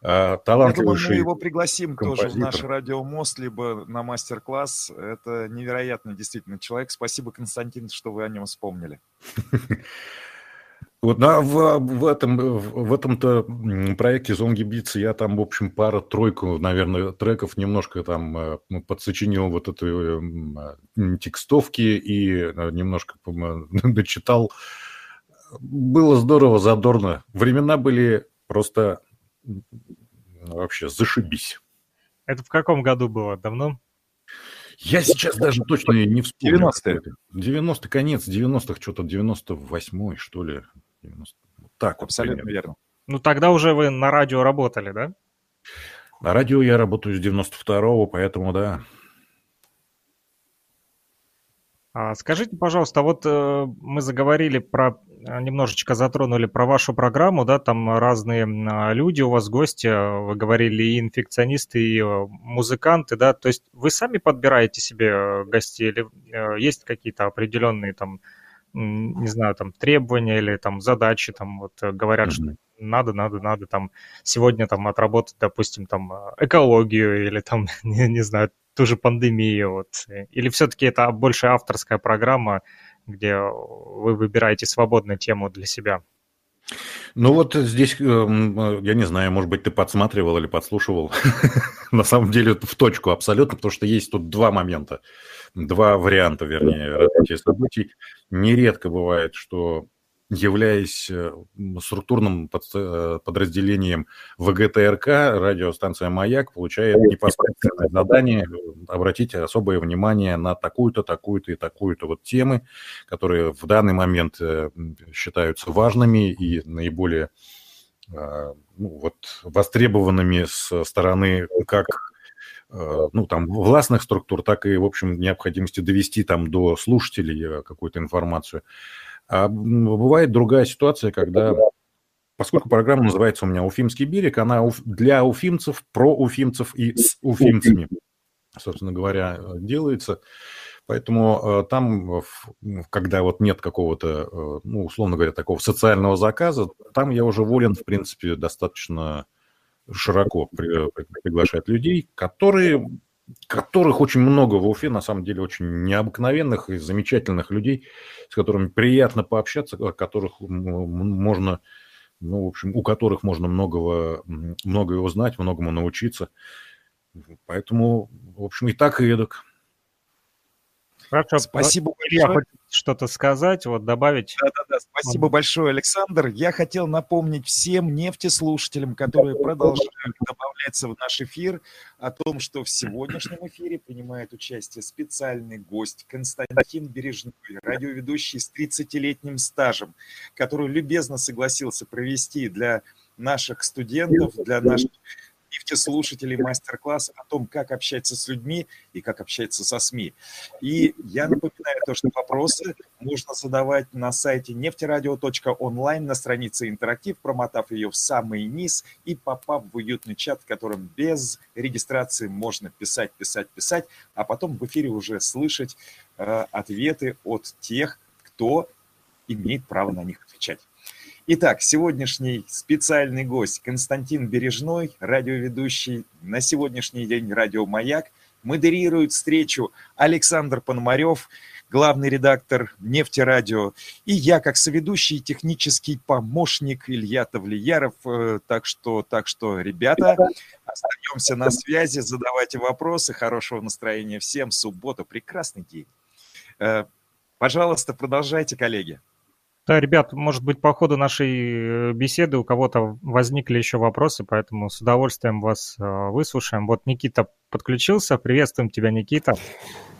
Талантливый Я думаю, мы его пригласим композитор. тоже в наш радиомост, либо на мастер-класс. Это невероятный действительно человек. Спасибо, Константин, что вы о нем вспомнили. Вот на, в, в, этом, в этом-то проекте Зонги Битс я там, в общем, пара-тройку, наверное, треков немножко там э, подсочинил вот этой э, текстовки и э, немножко дочитал. Было здорово, задорно. Времена были просто вообще зашибись. Это в каком году было? Давно? Я сейчас даже точно не вспомню. 90-е. 90 конец 90-х, что-то 98-й, что ли. 90. Так, абсолютно примерно. верно. Ну, тогда уже вы на радио работали, да? На радио я работаю с 92-го, поэтому да. А скажите, пожалуйста, вот э, мы заговорили про, немножечко затронули про вашу программу, да, там разные э, люди у вас гости, вы говорили и инфекционисты, и э, музыканты, да, то есть вы сами подбираете себе э, гостей или э, есть какие-то определенные там не знаю, там, требования или там задачи, там, вот э, говорят, mm-hmm. что надо, надо, надо там сегодня там отработать, допустим, там э, экологию или там, не, не знаю, ту же пандемию, вот. Или все-таки это больше авторская программа, где вы выбираете свободную тему для себя? Ну вот здесь, эм, я не знаю, может быть, ты подсматривал или подслушивал. На самом деле в точку абсолютно, потому что есть тут два момента два варианта, вернее, развития событий. Нередко бывает, что являясь э, структурным э, подразделением ВГТРК, радиостанция «Маяк» получает непосредственное задание обратить особое внимание на такую-то, такую-то и такую-то вот темы, которые в данный момент э, считаются важными и наиболее ну, вот, востребованными с стороны как ну, там, властных структур, так и, в общем, необходимости довести там до слушателей какую-то информацию. А бывает другая ситуация, когда, поскольку программа называется у меня «Уфимский берег», она для уфимцев, про уфимцев и с уфимцами, собственно говоря, делается. Поэтому э, там, когда вот нет какого-то, э, ну, условно говоря, такого социального заказа, там я уже волен, в принципе, достаточно широко при, приглашать людей, которые, которых очень много в Уфе, на самом деле очень необыкновенных и замечательных людей, с которыми приятно пообщаться, о которых можно, ну, в общем, у которых можно многого, многое узнать, многому научиться. Поэтому, в общем, и так, и эдак. Хорошо, спасибо большое. Я что-то сказать, вот добавить. Да-да-да, спасибо большое, Александр. Я хотел напомнить всем нефтеслушателям, которые продолжают добавляться в наш эфир, о том, что в сегодняшнем эфире принимает участие специальный гость Константин Бережной, радиоведущий с 30-летним стажем, который любезно согласился провести для наших студентов, для наших Гибкие слушателей мастер-класс о том, как общаться с людьми и как общаться со СМИ. И я напоминаю то, что вопросы можно задавать на сайте нефтерадио.онлайн на странице интерактив, промотав ее в самый низ и попав в уютный чат, в котором без регистрации можно писать, писать, писать, а потом в эфире уже слышать э, ответы от тех, кто имеет право на них отвечать. Итак, сегодняшний специальный гость Константин Бережной, радиоведущий на сегодняшний день «Радио Маяк». Модерирует встречу Александр Пономарев, главный редактор «Нефтерадио». И я, как соведущий, технический помощник Илья Тавлияров. Э, так что, так что, ребята, остаемся на связи, задавайте вопросы. Хорошего настроения всем. Суббота, прекрасный день. Э, пожалуйста, продолжайте, коллеги. Да, ребят, может быть, по ходу нашей э, беседы у кого-то возникли еще вопросы, поэтому с удовольствием вас э, выслушаем. Вот Никита подключился. Приветствуем тебя, Никита.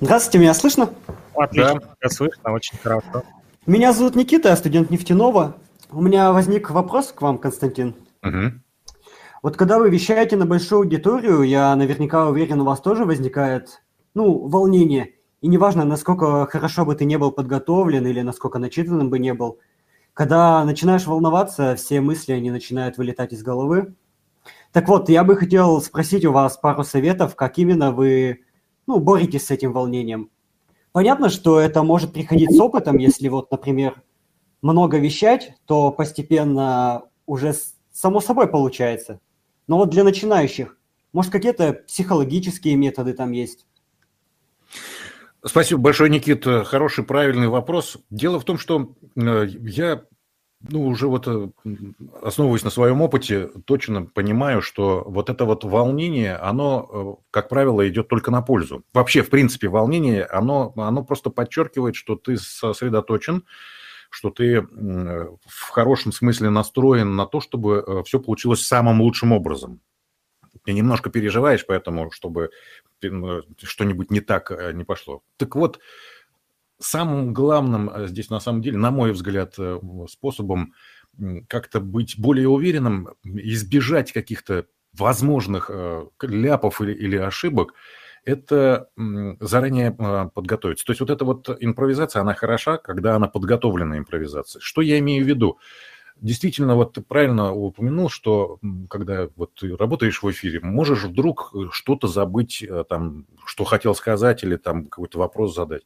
Здравствуйте, меня слышно? Отлично, да. тебя слышно, очень хорошо. Меня зовут Никита, я студент нефтяного. У меня возник вопрос к вам, Константин. Угу. Вот когда вы вещаете на большую аудиторию, я наверняка уверен, у вас тоже возникает, ну, волнение – и неважно, насколько хорошо бы ты не был подготовлен или насколько начитанным бы не был, когда начинаешь волноваться, все мысли, они начинают вылетать из головы. Так вот, я бы хотел спросить у вас пару советов, как именно вы ну, боретесь с этим волнением. Понятно, что это может приходить с опытом, если вот, например, много вещать, то постепенно уже само собой получается. Но вот для начинающих, может, какие-то психологические методы там есть? Спасибо большое, Никита. Хороший, правильный вопрос. Дело в том, что э, я ну, уже вот э, основываясь на своем опыте, точно понимаю, что вот это вот волнение, оно, э, как правило, идет только на пользу. Вообще, в принципе, волнение, оно, оно просто подчеркивает, что ты сосредоточен, что ты в хорошем смысле настроен на то, чтобы все получилось самым лучшим образом. Ты немножко переживаешь, поэтому, чтобы что-нибудь не так э, не пошло. Так вот, самым главным э, здесь, на самом деле, на мой взгляд, э, способом как-то быть более уверенным, избежать каких-то возможных ляпов или, или ошибок, это заранее подготовиться. То есть вот эта вот импровизация, она хороша, когда она подготовленная импровизация. Что я имею в виду? Действительно, вот ты правильно упомянул, что когда вот ты работаешь в эфире, можешь вдруг э, что-то забыть, э, там, что хотел сказать или там какой-то вопрос задать.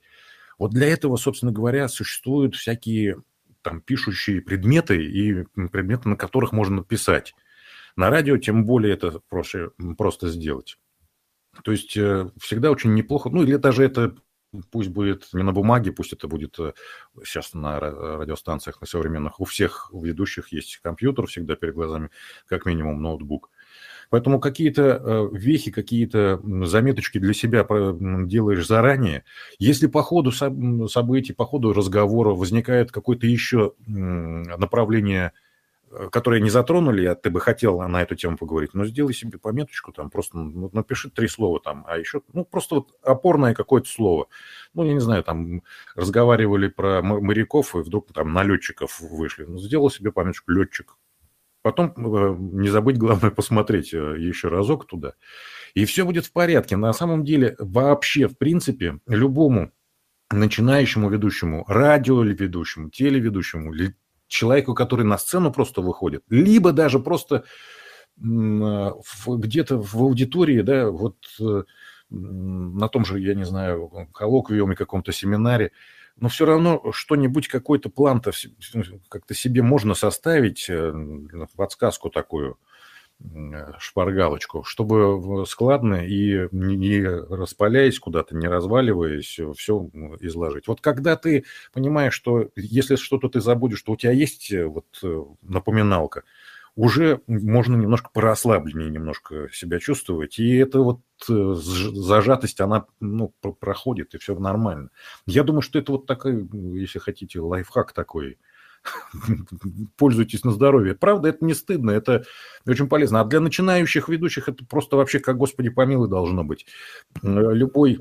Вот для этого, собственно говоря, существуют всякие там пишущие предметы и предметы, на которых можно писать. На радио тем более это проще, просто сделать. То есть э, всегда очень неплохо, ну или даже это пусть будет не на бумаге, пусть это будет сейчас э, на радиостанциях, на современных. У всех ведущих есть компьютер всегда перед глазами, как минимум ноутбук. Поэтому какие-то э, вехи, какие-то заметочки для себя делаешь заранее. Если по ходу событий, по ходу разговора возникает какое-то еще направление Э, которые не затронули, а ты бы хотел на эту тему поговорить, но сделай себе пометочку, там просто ну, напиши три слова там, а еще, ну, просто вот опорное какое-то слово. Ну, я не знаю, там разговаривали про моряков, и вдруг там на летчиков вышли. Ну, сделал себе пометочку летчик. Потом э, не забыть, главное, посмотреть э, еще разок туда. и все будет в порядке. На самом деле, вообще, в принципе, любому начинающему ведущему, радио ведущему, телеведущему, человеку, который на сцену просто выходит, либо даже просто где-то в аудитории, да, вот э, на том же, я не знаю, коллоквиуме, каком-то семинаре, но все равно что-нибудь, какой-то план-то как-то себе можно составить, э, подсказку такую, шпаргалочку, чтобы складно и не распаляясь куда-то, не разваливаясь, все изложить. Вот когда ты понимаешь, что если что-то ты забудешь, что у тебя есть э, вот э, напоминалка, уже можно немножко порасслабленнее немножко себя чувствовать. И это вот э, зажатость, она ну, проходит, и все нормально. Я думаю, что это вот такой, если хотите, лайфхак такой. Пользуйтесь на здоровье. Правда, это не стыдно, это очень полезно. А для начинающих ведущих это просто вообще, как Господи помилуй, должно быть. Любой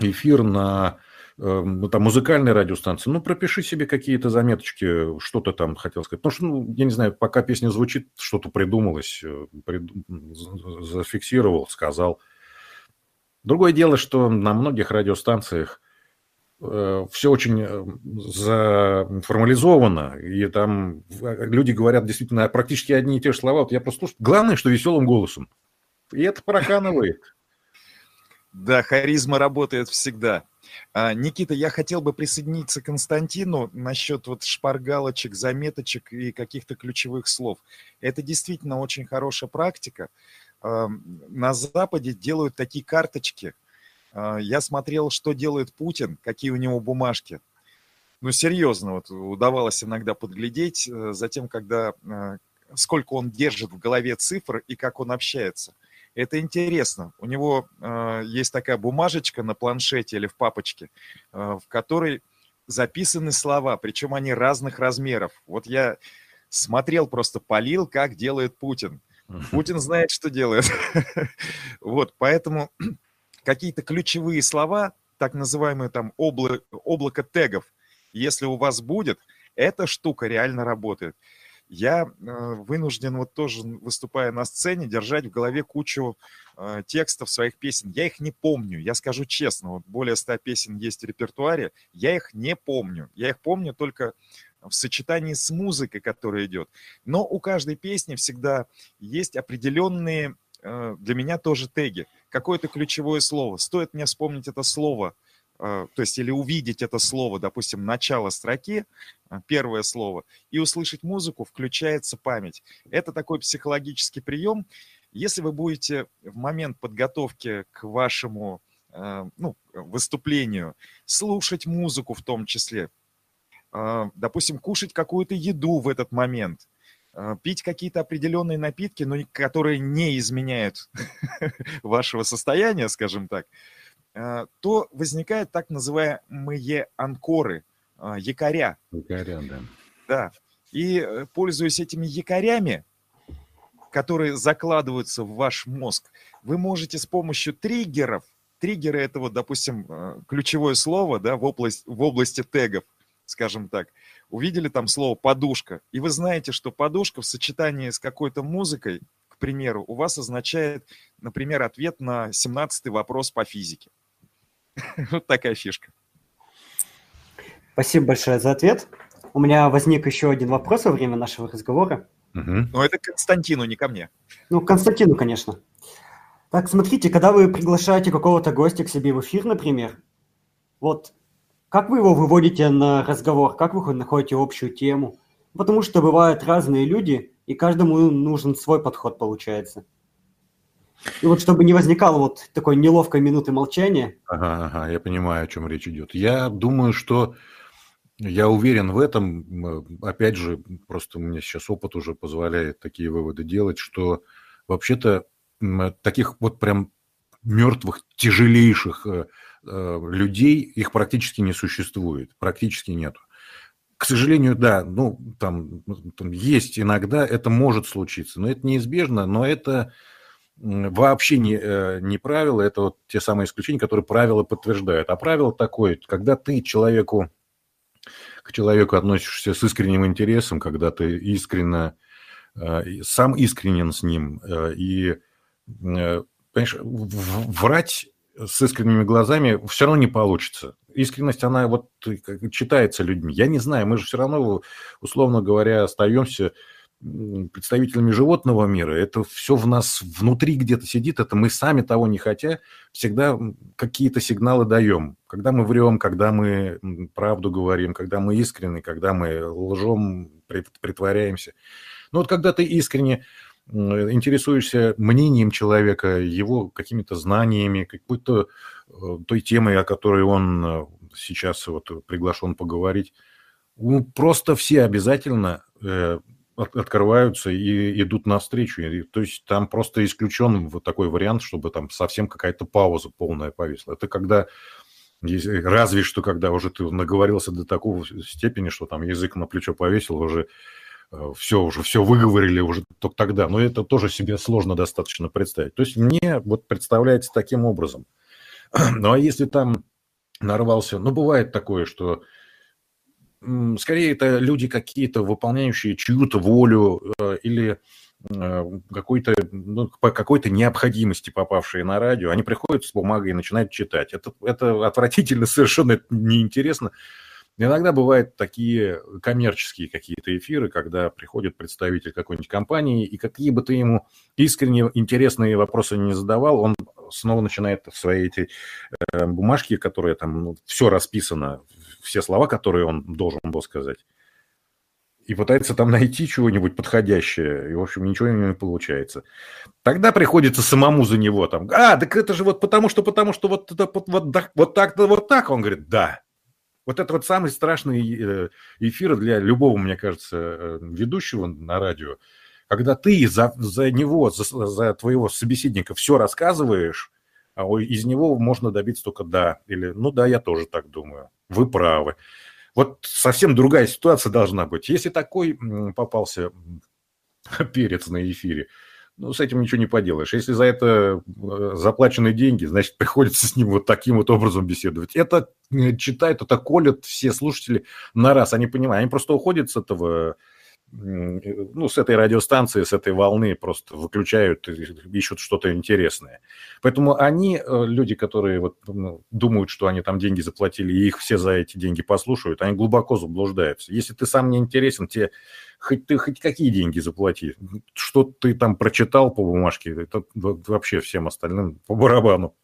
эфир на Эм, ну, там, музыкальной радиостанции, ну, пропиши себе какие-то заметочки, что ты там хотел сказать. Потому что, ну, я не знаю, пока песня звучит, что-то придумалось, э, прид... зафиксировал, сказал. Другое дело, что на многих радиостанциях э, все очень э, заформализовано, и там люди говорят действительно практически одни и те же слова. Вот я просто слушаю. Главное, что веселым голосом. И это проканывает. Да, харизма работает всегда. А, Никита, я хотел бы присоединиться к Константину насчет вот шпаргалочек, заметочек и каких-то ключевых слов. Это действительно очень хорошая практика. На Западе делают такие карточки. А, я смотрел, что делает Путин, какие у него бумажки. Ну, серьезно, вот удавалось иногда подглядеть э, за тем, когда э, сколько он держит в голове цифр и как он общается – это интересно. У него э, есть такая бумажечка на планшете или в папочке, э, в которой записаны слова, причем они разных размеров. Вот я смотрел, просто полил, как делает Путин. Путин знает, что делает. Вот, поэтому какие-то ключевые слова, так называемые там облако тегов, если у вас будет, эта штука реально работает я э, вынужден вот тоже, выступая на сцене, держать в голове кучу э, текстов своих песен. Я их не помню, я скажу честно, вот более ста песен есть в репертуаре, я их не помню. Я их помню только в сочетании с музыкой, которая идет. Но у каждой песни всегда есть определенные для меня тоже теги. Какое-то ключевое слово. Стоит мне вспомнить это слово – а, то есть или увидеть это слово, допустим, начало строки, а, первое слово, и услышать музыку, включается память. Это такой психологический прием. Если вы будете в момент подготовки к вашему ну, выступлению слушать музыку в том числе, допустим, кушать какую-то еду в этот момент, пить какие-то определенные напитки, но которые не изменяют вашего состояния, скажем так, Э, то возникают так называемые анкоры, э, якоря. Якоря, да. Да. И э, пользуясь этими якорями, которые закладываются в ваш мозг, вы можете с помощью триггеров, триггеры это вот, допустим, ключевое слово да, в, область, в области тегов, скажем так, увидели там слово подушка, и вы знаете, что подушка в сочетании с какой-то музыкой, к примеру, у вас означает, например, ответ на 17 вопрос по физике. Вот такая фишка. Спасибо большое за ответ. У меня возник еще один вопрос во время нашего разговора. Угу. Ну, это Константину, не ко мне. Ну, Константину, конечно. Так, смотрите, когда вы приглашаете какого-то гостя к себе в эфир, например, вот как вы его выводите на разговор, как вы находите общую тему? Потому что бывают разные люди, и каждому нужен свой подход, получается. И вот чтобы не возникало вот такой неловкой минуты молчания. Ага, ага, я понимаю, о чем речь идет. Я думаю, что я уверен в этом. Опять же, просто у меня сейчас опыт уже позволяет такие выводы делать, что вообще-то таких вот прям мертвых, тяжелейших э, людей, их практически не существует, практически нету. К сожалению, да, ну, там, там есть иногда, это может случиться, но это неизбежно, но это вообще не, э, не правило, это вот те самые исключения, которые правила подтверждают. А правило такое, когда ты человеку, к человеку относишься с искренним интересом, когда ты искренне, э, сам искренен с ним, э, и понимаешь, врать с искренними глазами все равно не получится. Искренность, она вот читается людьми. Я не знаю, мы же все равно, условно говоря, остаемся представителями животного мира. Это все в нас внутри где-то сидит, это мы сами того не хотя всегда какие-то сигналы даем. Когда мы врем, когда мы правду говорим, когда мы искренны, когда мы лжем, притворяемся. Но вот когда ты искренне интересуешься мнением человека, его какими-то знаниями, какой-то э, той темой, о которой он э, сейчас вот приглашен поговорить, ну, просто все обязательно э, открываются и идут навстречу. То есть там просто исключен вот такой вариант, чтобы там совсем какая-то пауза полная повисла. Это когда разве что когда уже ты наговорился до такого степени, что там язык на плечо повесил, уже все уже, все выговорили уже только тогда. Но это тоже себе сложно достаточно представить. То есть мне вот представляется таким образом. Ну а если там нарвался, ну бывает такое, что скорее это люди какие-то выполняющие чью-то волю э, или э, какой-то, ну, по какой-то необходимости попавшие на радио, они приходят с бумагой и начинают читать. Это, это отвратительно, совершенно неинтересно. Иногда бывают такие коммерческие какие-то эфиры, когда приходит представитель какой-нибудь компании, и какие бы ты ему искренне интересные вопросы не задавал, он снова начинает в свои эти э, бумажки, которые там ну, все расписано, все слова, которые он должен был сказать, и пытается там найти чего-нибудь подходящее, и, в общем, ничего не получается. Тогда приходится самому за него там, а, так это же вот потому что, потому что вот, вот, вот, вот вот так, вот так, он говорит, да, вот это вот самый страшный э, эфир для любого, мне кажется, э, ведущего на радио, когда ты за, за него, за, за твоего собеседника все рассказываешь, а из него можно добиться только «да» или «ну да, я тоже так думаю, вы правы». Вот совсем другая ситуация должна быть. Если такой попался перец на эфире, ну, с этим ничего не поделаешь. Если за это э, заплаченные деньги, значит, приходится с ним вот таким вот образом беседовать. Это э, читают, это колят все слушатели на раз. Они понимают, они просто уходят с этого ну, с этой радиостанции, с этой волны просто выключают, ищут что-то интересное. Поэтому они, э, люди, которые вот думают, что они там деньги заплатили, и их все за эти деньги послушают, они глубоко заблуждаются. Если ты сам не интересен, тебе хоть ты хоть какие деньги заплати, что ты там прочитал по бумажке, это вообще всем остальным по барабану.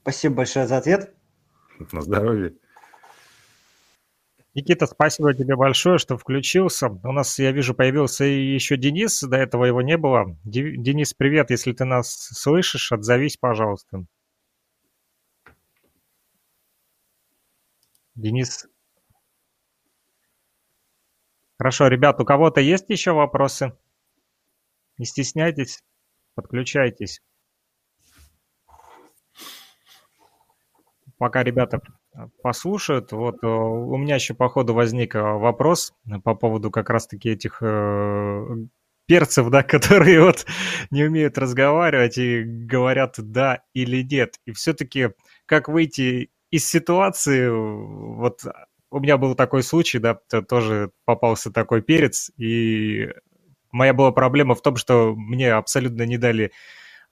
Спасибо большое за ответ. На здоровье. Никита, спасибо тебе большое, что включился. У нас, я вижу, появился еще Денис, до этого его не было. Денис, привет, если ты нас слышишь, отзовись, пожалуйста. Денис. Хорошо, ребят, у кого-то есть еще вопросы? Не стесняйтесь, подключайтесь. Пока ребята послушают. Вот э, у меня еще по ходу возник э, вопрос по поводу как раз-таки этих э, перцев, да, которые вот не умеют разговаривать и говорят да или нет. И все-таки как выйти из ситуации, вот у меня был такой случай, да, тоже попался такой перец, и моя была проблема в том, что мне абсолютно не дали,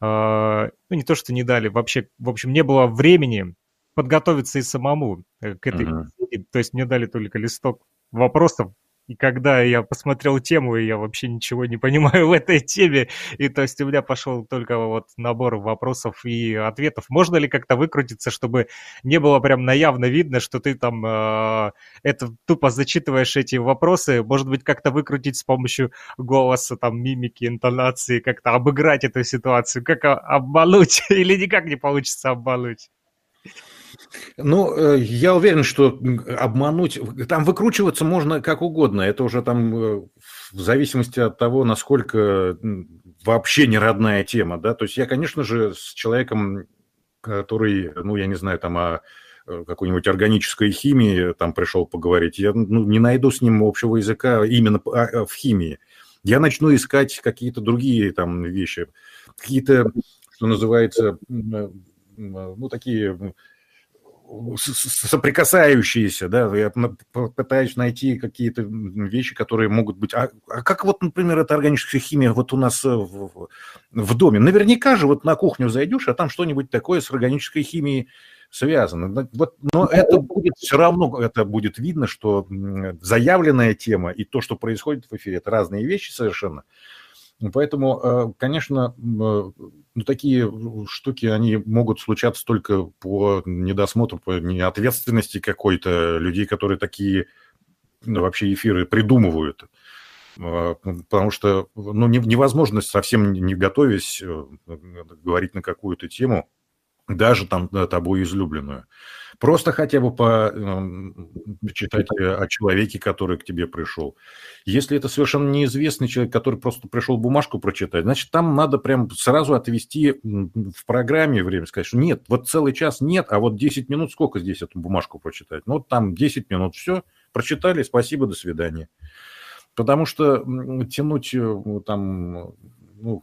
ну не то, что не дали, вообще, в общем, не было времени подготовиться и самому э, к этой uh-huh. беседе. То есть мне дали только листок вопросов, и когда я посмотрел тему, и я вообще ничего не понимаю в этой теме, и то есть у меня пошел только вот набор вопросов и ответов. Можно ли как-то выкрутиться, чтобы не было прям наявно видно, что ты там э, это тупо зачитываешь эти вопросы? Может быть, как-то выкрутить с помощью голоса, там, мимики, интонации, как-то обыграть эту ситуацию, как обмануть, или никак не получится обмануть? Ну, э, я уверен, что обмануть, там выкручиваться можно как угодно. Это уже там э, в зависимости от того, насколько вообще не родная тема, да. То есть я, конечно же, с человеком, который, ну, я не знаю, там о э, какой-нибудь органической химии там пришел поговорить, я ну, не найду с ним общего языка именно в химии. Я начну искать какие-то другие там вещи, какие-то, что называется, ну, такие соприкасающиеся, да, я пытаюсь найти какие-то вещи, которые могут быть... А, а как вот, например, эта органическая химия вот у нас в, в доме? Наверняка же вот на кухню зайдешь, а там что-нибудь такое с органической химией связано. Вот, но это будет все равно, это будет видно, что заявленная тема и то, что происходит в эфире, это разные вещи совершенно. Поэтому, э, конечно, э, ну, такие штуки, они могут случаться только по недосмотру, по неответственности какой-то людей, которые такие ну, вообще эфиры придумывают. Э, потому что ну, невозможно совсем не готовясь говорить на какую-то тему, даже там тобой излюбленную. Просто хотя бы по, читать о человеке, который к тебе пришел. Если это совершенно неизвестный человек, который просто пришел бумажку прочитать, значит, там надо прям сразу отвести в программе время, сказать, что нет, вот целый час нет, а вот 10 минут сколько здесь эту бумажку прочитать? Ну, вот там 10 минут, все, прочитали, спасибо, до свидания. Потому что тянуть э, там ну,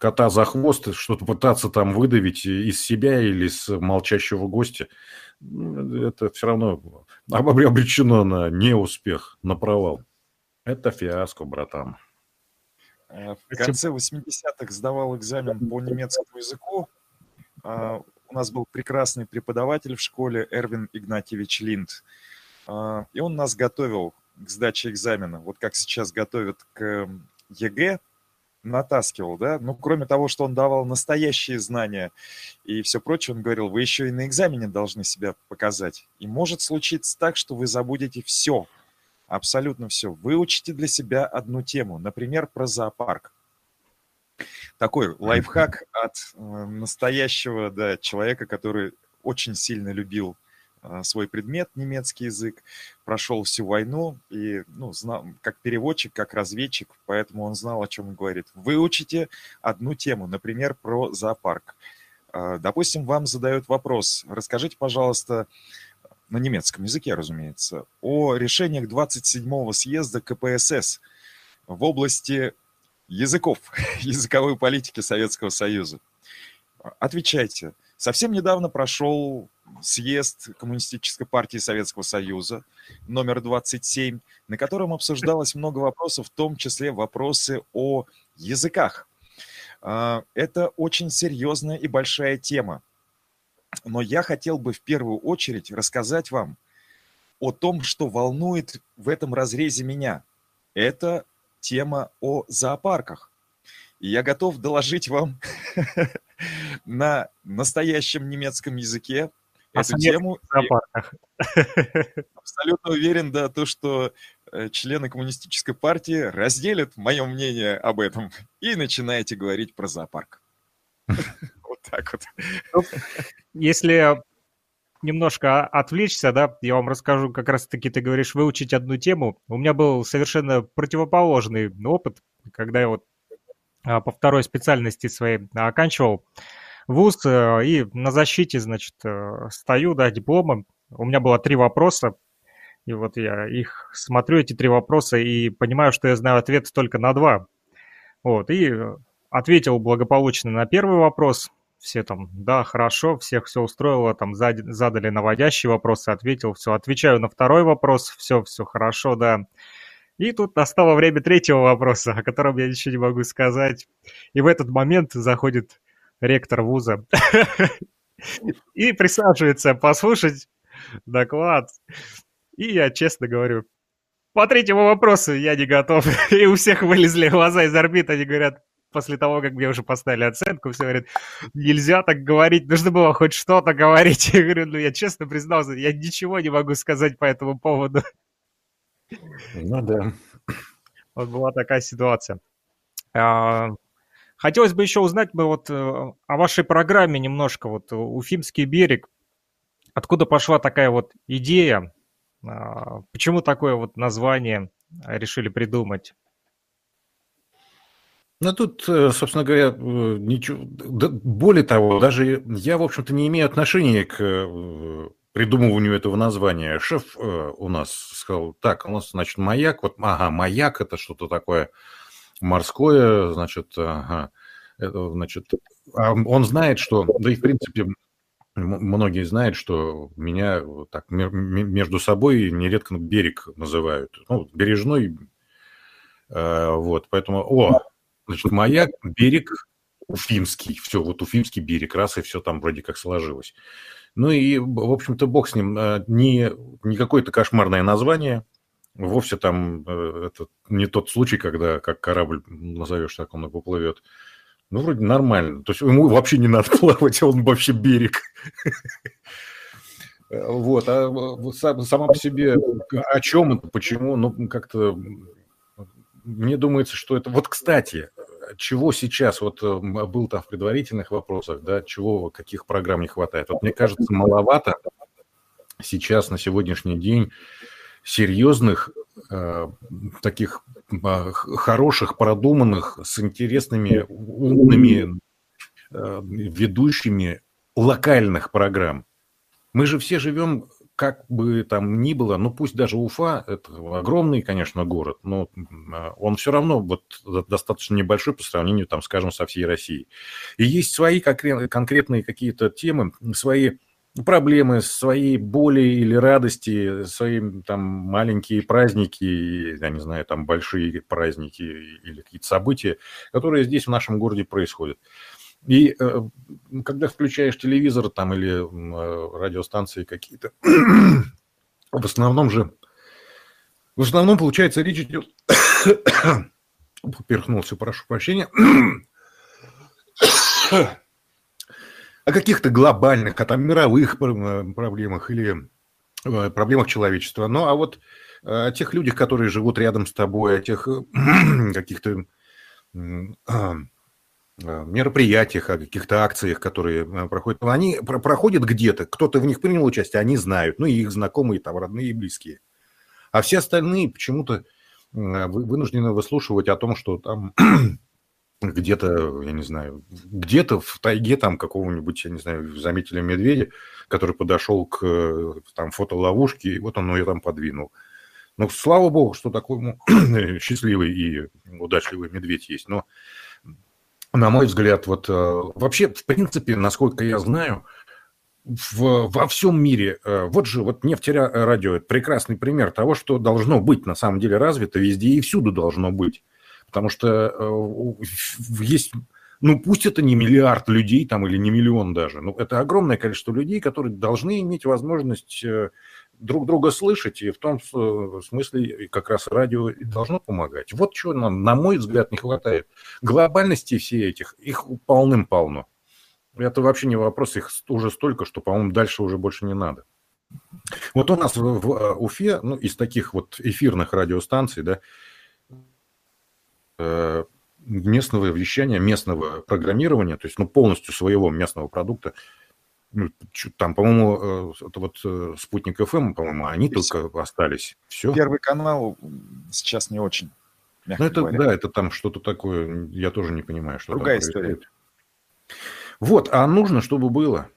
кота за хвост, что-то пытаться там выдавить из себя или с молчащего гостя, это все равно обречено на неуспех, на провал. Это фиаско, братан. Э, в конце 80-х сдавал экзамен по немецкому языку. А, у нас был прекрасный преподаватель в школе Эрвин Игнатьевич Линд. А, и он нас готовил к сдаче экзамена. Вот как сейчас готовят к ЕГЭ, натаскивал, да, ну, кроме того, что он давал настоящие знания и все прочее, он говорил, вы еще и на экзамене должны себя показать. И может случиться так, что вы забудете все, абсолютно все. Выучите для себя одну тему, например, про зоопарк. Такой лайфхак от э, настоящего да, человека, который очень сильно любил свой предмет, немецкий язык, прошел всю войну и, ну, знал, как переводчик, как разведчик, поэтому он знал, о чем он говорит. Выучите одну тему, например, про зоопарк. А, допустим, вам задают вопрос, расскажите, пожалуйста, на немецком языке, разумеется, о решениях 27-го съезда КПСС в области языков, языковой политики Советского Союза. Отвечайте. Совсем недавно прошел съезд Коммунистической партии Советского Союза номер 27, на котором обсуждалось много вопросов, в том числе вопросы о языках. А, это очень серьезная и большая тема. Но я хотел бы в первую очередь рассказать вам о том, что волнует в этом разрезе меня. Это тема о зоопарках. И я готов доложить вам на настоящем немецком языке эту тему. Абсолютно уверен, да, то, что э, члены коммунистической партии разделят мое мнение об этом и начинаете говорить про зоопарк. Вот так вот. Ну, если немножко отвлечься, да, я вам расскажу, как раз-таки ты говоришь, выучить одну тему. У меня был совершенно противоположный опыт, когда я вот а, по второй специальности своей оканчивал вуз, э, и на защите, значит, э, стою, да, дипломом. У меня было три вопроса, и вот я их смотрю, эти три вопроса, и понимаю, что я знаю ответ только на два. Вот, и ответил благополучно на первый вопрос. Все там, да, хорошо, всех все устроило, там задали наводящие вопросы, ответил, все. Отвечаю на второй вопрос, все, все хорошо, да. И тут настало время третьего вопроса, о котором я ничего не могу сказать. И в этот момент заходит ректор вуза, и присаживается послушать доклад. И я честно говорю, по третьему вопросу я не готов. И у всех вылезли глаза из орбит, они говорят, после того, как мне уже поставили оценку, все говорят, нельзя так говорить, нужно было хоть что-то говорить. Я говорю, ну я честно признался, я ничего не могу сказать по этому поводу. Ну да. Вот была такая ситуация. Хотелось бы еще узнать бы вот э, о вашей программе немножко, вот Уфимский берег. Откуда пошла такая вот идея? А, почему такое вот название решили придумать? Ну, тут, э, собственно говоря, э, ничего... более того, даже я, в общем-то, не имею отношения к придумыванию этого названия. Шеф у нас сказал, так, у нас, значит, маяк, вот, ага, маяк – это что-то такое морское, значит, ага, это, значит, а он знает, что, да и в принципе, многие знают, что меня так между собой нередко берег называют. Ну, бережной. Э, вот, поэтому, о, значит, маяк, берег Уфимский. Все, вот Уфимский берег, раз и все там вроде как сложилось. Ну и, в общем-то, бог с ним. Э, не, не какое-то кошмарное название. Вовсе там э, это не тот случай, когда как корабль назовешь, так он и поплывет. Ну, вроде нормально. То есть ему вообще не надо плавать, а он вообще берег. Вот, а сама по себе о чем это, почему, ну, как-то мне думается, что это... Вот, кстати, чего сейчас, вот был там в предварительных вопросах, да, чего, каких программ не хватает. Вот мне кажется, маловато сейчас на сегодняшний день серьезных э, таких э, хороших, продуманных, с интересными, умными э, ведущими локальных программ. Мы же все живем, как бы там ни было, ну пусть даже Уфа, это огромный, конечно, город, но э, он все равно вот достаточно небольшой по сравнению, там, скажем, со всей Россией. И есть свои конкретные какие-то темы, свои проблемы, свои боли или радости, свои там маленькие праздники, я не знаю, там большие праздники или какие-то события, которые здесь в нашем городе происходят. И э, когда включаешь телевизор там или э, радиостанции какие-то, в основном же, в основном, получается, речь идет, поперхнулся, прошу прощения, о каких-то глобальных, а там мировых э, проблемах или э, проблемах человечества. Ну, а вот э, о тех людях, которые живут рядом с тобой, о тех каких-то мероприятиях, о каких-то акциях, которые проходят. Они проходят где-то, кто-то в них принял участие, они знают, ну и их знакомые, там, родные и близкие. А все остальные почему-то вынуждены выслушивать о том, что там где-то, я не знаю, где-то в тайге там какого-нибудь, я не знаю, заметили медведя, который подошел к там фотоловушке, и вот он ее там подвинул. Ну, слава богу, что такой ну, счастливый и удачливый медведь есть. Но, на мой взгляд, вот э, вообще, в принципе, насколько я знаю, в, во всем мире, э, вот же вот нефтерадио, это прекрасный пример того, что должно быть на самом деле развито везде и всюду должно быть. Потому что э, есть, ну пусть это не миллиард людей там или не миллион даже, но это огромное количество людей, которые должны иметь возможность э, друг друга слышать, и в том э, смысле как раз радио должно помогать. Вот чего нам, на мой взгляд, не хватает. Глобальности все этих, их полным-полно. Это вообще не вопрос, их уже столько, что, по-моему, дальше уже больше не надо. Вот у нас в, Уфе, ну, из таких вот эфирных радиостанций, да, местного вещания, местного программирования, то есть ну, полностью своего местного продукта. Ну, там, по-моему, э, это вот э, спутник FM, по-моему, они И только все. остались. Все. Первый канал сейчас не очень. Ну, это, говоря. да, это там что-то такое, я тоже не понимаю, что Другая история. Вот, а нужно, чтобы было.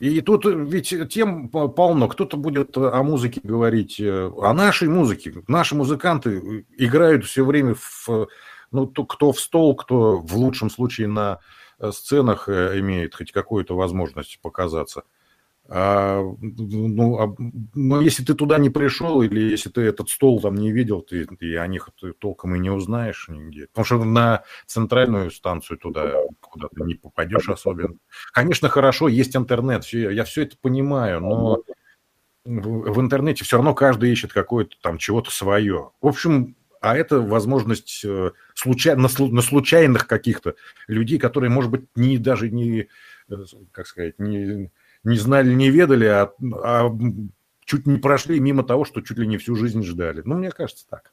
И тут ведь тем полно. Кто-то будет о музыке говорить, э, о нашей музыке. Наши музыканты играют все время в, ну, кто в стол, кто в лучшем случае на э, сценах э, имеет хоть какую-то возможность показаться. А, ну, а, ну, если ты туда не пришел, или если ты этот стол там не видел, ты, ты о них ты толком и не узнаешь нигде. Потому что на центральную станцию туда куда ты не попадешь особенно. Конечно, хорошо, есть интернет, все, я все это понимаю, но в, интернете все равно каждый ищет какое-то там чего-то свое. В общем, а это возможность э, случай, на, на случайных каких-то людей, которые, может быть, не даже не, э, как сказать, не не знали, не ведали, а, а чуть не прошли мимо того, что чуть ли не всю жизнь ждали. Ну, мне кажется, так.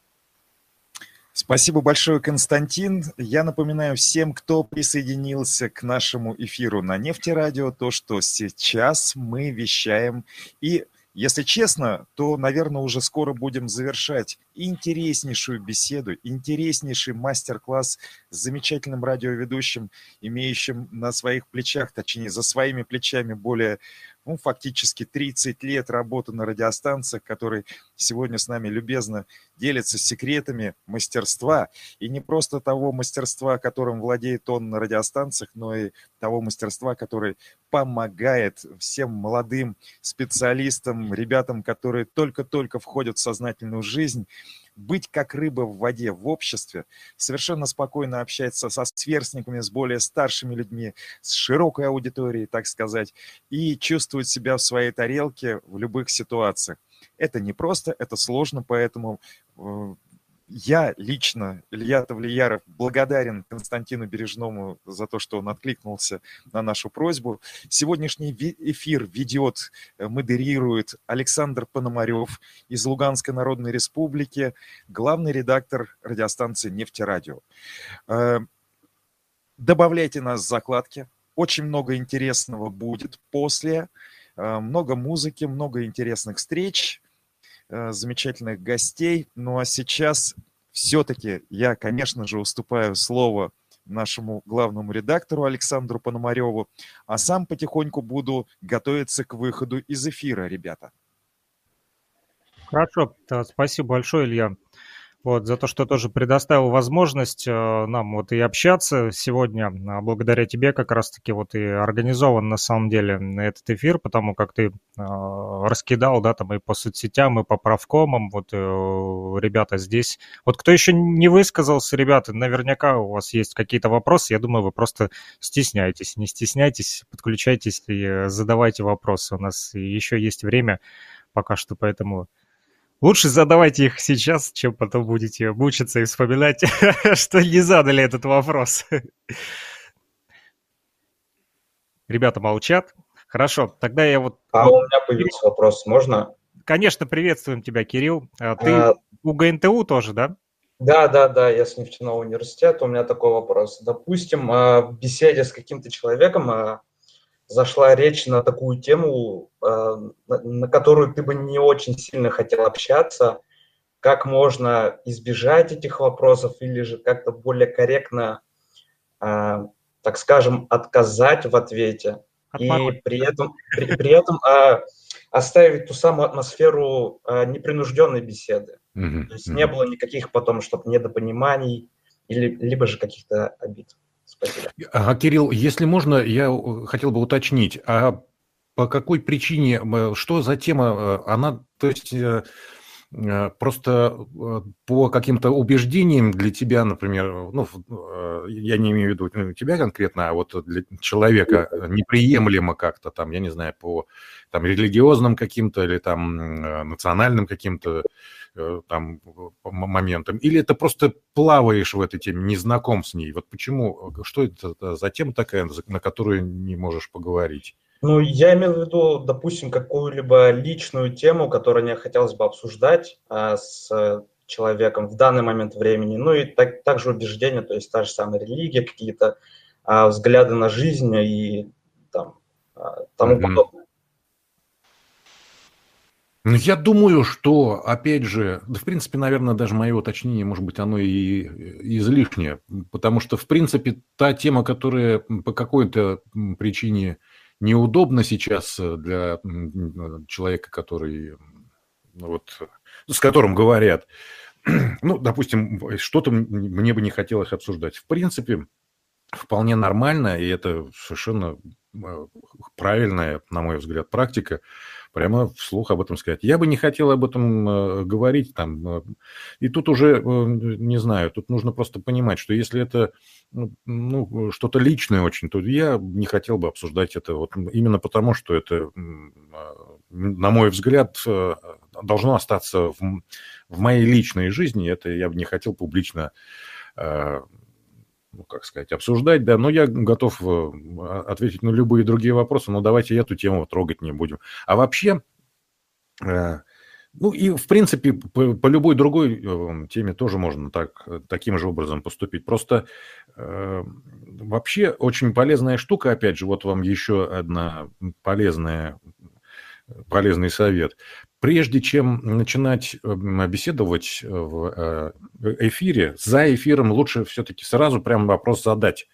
Спасибо большое, Константин. Я напоминаю всем, кто присоединился к нашему эфиру на Нефтерадио, то, что сейчас мы вещаем и если честно, то, наверное, уже скоро будем завершать интереснейшую беседу, интереснейший мастер-класс с замечательным радиоведущим, имеющим на своих плечах, точнее, за своими плечами более ну, фактически 30 лет работы на радиостанциях, который сегодня с нами любезно делится секретами мастерства, и не просто того мастерства, которым владеет он на радиостанциях, но и того мастерства, который помогает всем молодым специалистам, ребятам, которые только-только входят в сознательную жизнь, быть как рыба в воде в обществе, совершенно спокойно общаться со сверстниками, с более старшими людьми, с широкой аудиторией, так сказать, и чувствовать себя в своей тарелке в любых ситуациях. Это непросто, это сложно, поэтому э, я лично, Илья Тавлияров, благодарен Константину Бережному за то, что он откликнулся на нашу просьбу. Сегодняшний эфир ведет, э, модерирует Александр Пономарев из Луганской Народной Республики, главный редактор радиостанции «Нефтерадио». Э, добавляйте нас в закладки. Очень много интересного будет после. Э, много музыки, много интересных встреч замечательных гостей. Ну а сейчас все-таки я, конечно же, уступаю слово нашему главному редактору Александру Пономареву, а сам потихоньку буду готовиться к выходу из эфира, ребята. Хорошо, спасибо большое, Илья вот, за то, что тоже предоставил возможность э, нам вот и общаться сегодня. А благодаря тебе как раз-таки вот и организован на самом деле этот эфир, потому как ты э, раскидал, да, там и по соцсетям, и по правкомам, вот э, ребята здесь. Вот кто еще не высказался, ребята, наверняка у вас есть какие-то вопросы, я думаю, вы просто стесняетесь, не стесняйтесь, подключайтесь и задавайте вопросы. У нас еще есть время пока что, поэтому Лучше задавайте их сейчас, чем потом будете мучиться и вспоминать, что не задали этот вопрос. Ребята молчат. Хорошо, тогда я вот... А у меня появился вопрос, можно? Конечно, приветствуем тебя, Кирилл. А ты а... у ГНТУ тоже, да? Да, да, да, я с нефтяного университета. У меня такой вопрос. Допустим, а, в беседе с каким-то человеком а, зашла речь на такую тему, э, на которую ты бы не очень сильно хотел общаться, как можно избежать этих вопросов или же как-то более корректно, э, так скажем, отказать в ответе и при этом, при, при этом а, оставить ту самую атмосферу а, непринужденной беседы. Mm-hmm. То есть не было никаких потом, чтобы недопониманий или либо же каких-то обид. Спасибо. А, Кирилл, если можно, я хотел бы уточнить, а по какой причине, что за тема, э, она, то есть э, э, просто по каким-то убеждениям для тебя, например, ну, я не имею в виду тебя конкретно, а вот для человека неприемлемо как-то там, я не знаю, по там религиозным каким-то или там национальным каким-то Э, там моментом, или это просто плаваешь в этой теме, не знаком с ней? Вот почему, э, что это за тема такая, на которую не можешь поговорить? Ну, я имел в виду, допустим, какую-либо личную тему, которую мне хотелось бы обсуждать а, с человеком в данный момент времени. Ну и так, также убеждения, то есть та же самая религия, какие-то а, взгляды на жизнь и там, а, тому mm-hmm. подобное. Ну, я думаю, что, опять же, да, в принципе, наверное, даже мое уточнение, может быть, оно и излишнее, потому что, в принципе, та тема, которая по какой-то причине неудобна сейчас для человека, который, ну, вот, с которым говорят, ну, допустим, что-то мне бы не хотелось обсуждать. В принципе, вполне нормально, и это совершенно э, правильная, на мой взгляд, практика – прямо вслух об этом сказать. Я бы не хотел об этом э, говорить там. Э, и тут уже, э, не знаю, тут нужно просто понимать, что если это ну, ну что-то личное очень, то я не хотел бы обсуждать это вот именно потому, что это, на мой взгляд, должно остаться в, в моей личной жизни. Это я бы не хотел публично ну, как сказать, обсуждать, да, но я готов э, ответить на любые другие вопросы, но давайте эту тему трогать не будем. А вообще, э, ну и, в принципе, по, по любой другой э, теме тоже можно так, таким же образом поступить. Просто вообще очень полезная штука, опять же, вот вам еще одна полезная, полезный совет прежде чем начинать беседовать э, в э, эфире, за эфиром лучше все-таки сразу прям вопрос задать.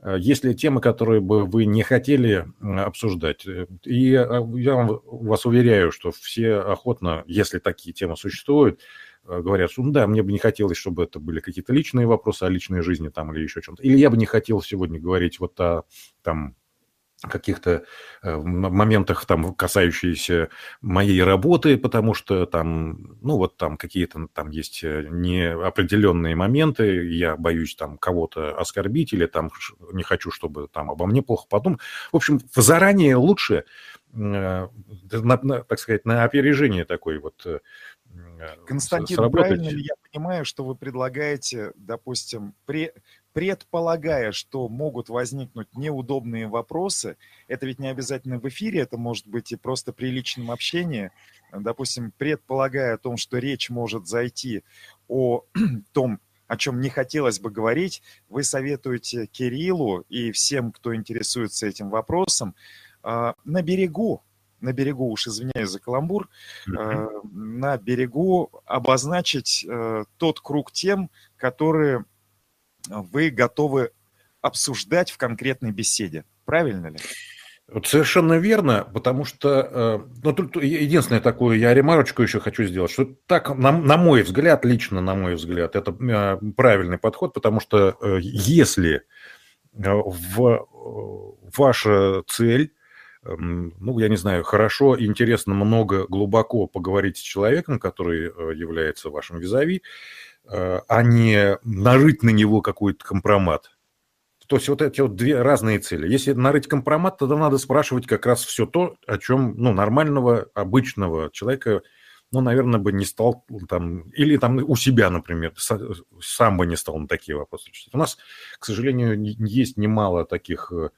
Э, Если темы, которые бы вы не хотели обсуждать, и я вас уверяю, что все охотно, если такие темы существуют, говорят, что ну да, мне бы не хотелось, чтобы это были какие-то личные вопросы о личной жизни там или еще чем-то. Или я бы не хотел сегодня говорить вот о там каких-то э, моментах, там, касающиеся моей работы, потому что там, ну, вот там какие-то там есть э, неопределенные моменты, я боюсь там кого-то оскорбить или там не хочу, чтобы там обо мне плохо подумали. В общем, заранее лучше, э, на, на, так сказать, на опережение такой вот Константин, правильно ли я понимаю, что вы предлагаете, допустим, при, предполагая, что могут возникнуть неудобные вопросы, это ведь не обязательно в эфире, это может быть и просто при личном общении, допустим, предполагая о том, что речь может зайти о том, о чем не хотелось бы говорить, вы советуете Кириллу и всем, кто интересуется этим вопросом, а, на берегу, на берегу, уж извиняюсь за каламбур, mm-hmm. на берегу обозначить э, тот круг тем, которые вы готовы обсуждать в конкретной беседе. Правильно ли? Вот совершенно верно, потому что, э, ну, тут единственное такое, я ремарочку еще хочу сделать, что так, на, на мой взгляд, лично на мой взгляд, это э, правильный подход, потому что э, если в ваша цель, эм, ну, я не знаю, хорошо, интересно, много, глубоко поговорить с человеком, который является вашим визави, а не нарыть на него какой-то компромат. То есть вот эти вот две разные цели. Если нарыть компромат, тогда надо спрашивать как раз все то, о чем ну, нормального, обычного человека, ну, наверное, бы не стал там, или там у себя, например, сам бы не стал на такие вопросы. У нас, к сожалению, есть немало таких э,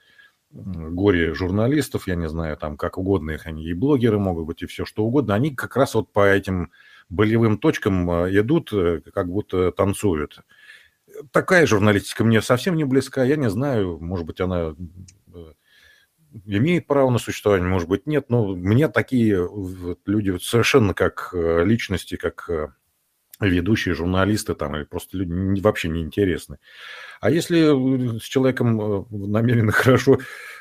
горе-журналистов, я не знаю, там как угодно их они, и блогеры могут быть, и все что угодно, они как раз вот по этим болевым точкам а, идут, э, как будто танцуют. Такая журналистика мне совсем не близка. Я не знаю, может быть, она э, имеет право на существование, может быть, нет. Но мне такие люди совершенно как э, личности, как ведущие журналисты там или просто люди вообще не интересны. А если с человеком намерены хорошо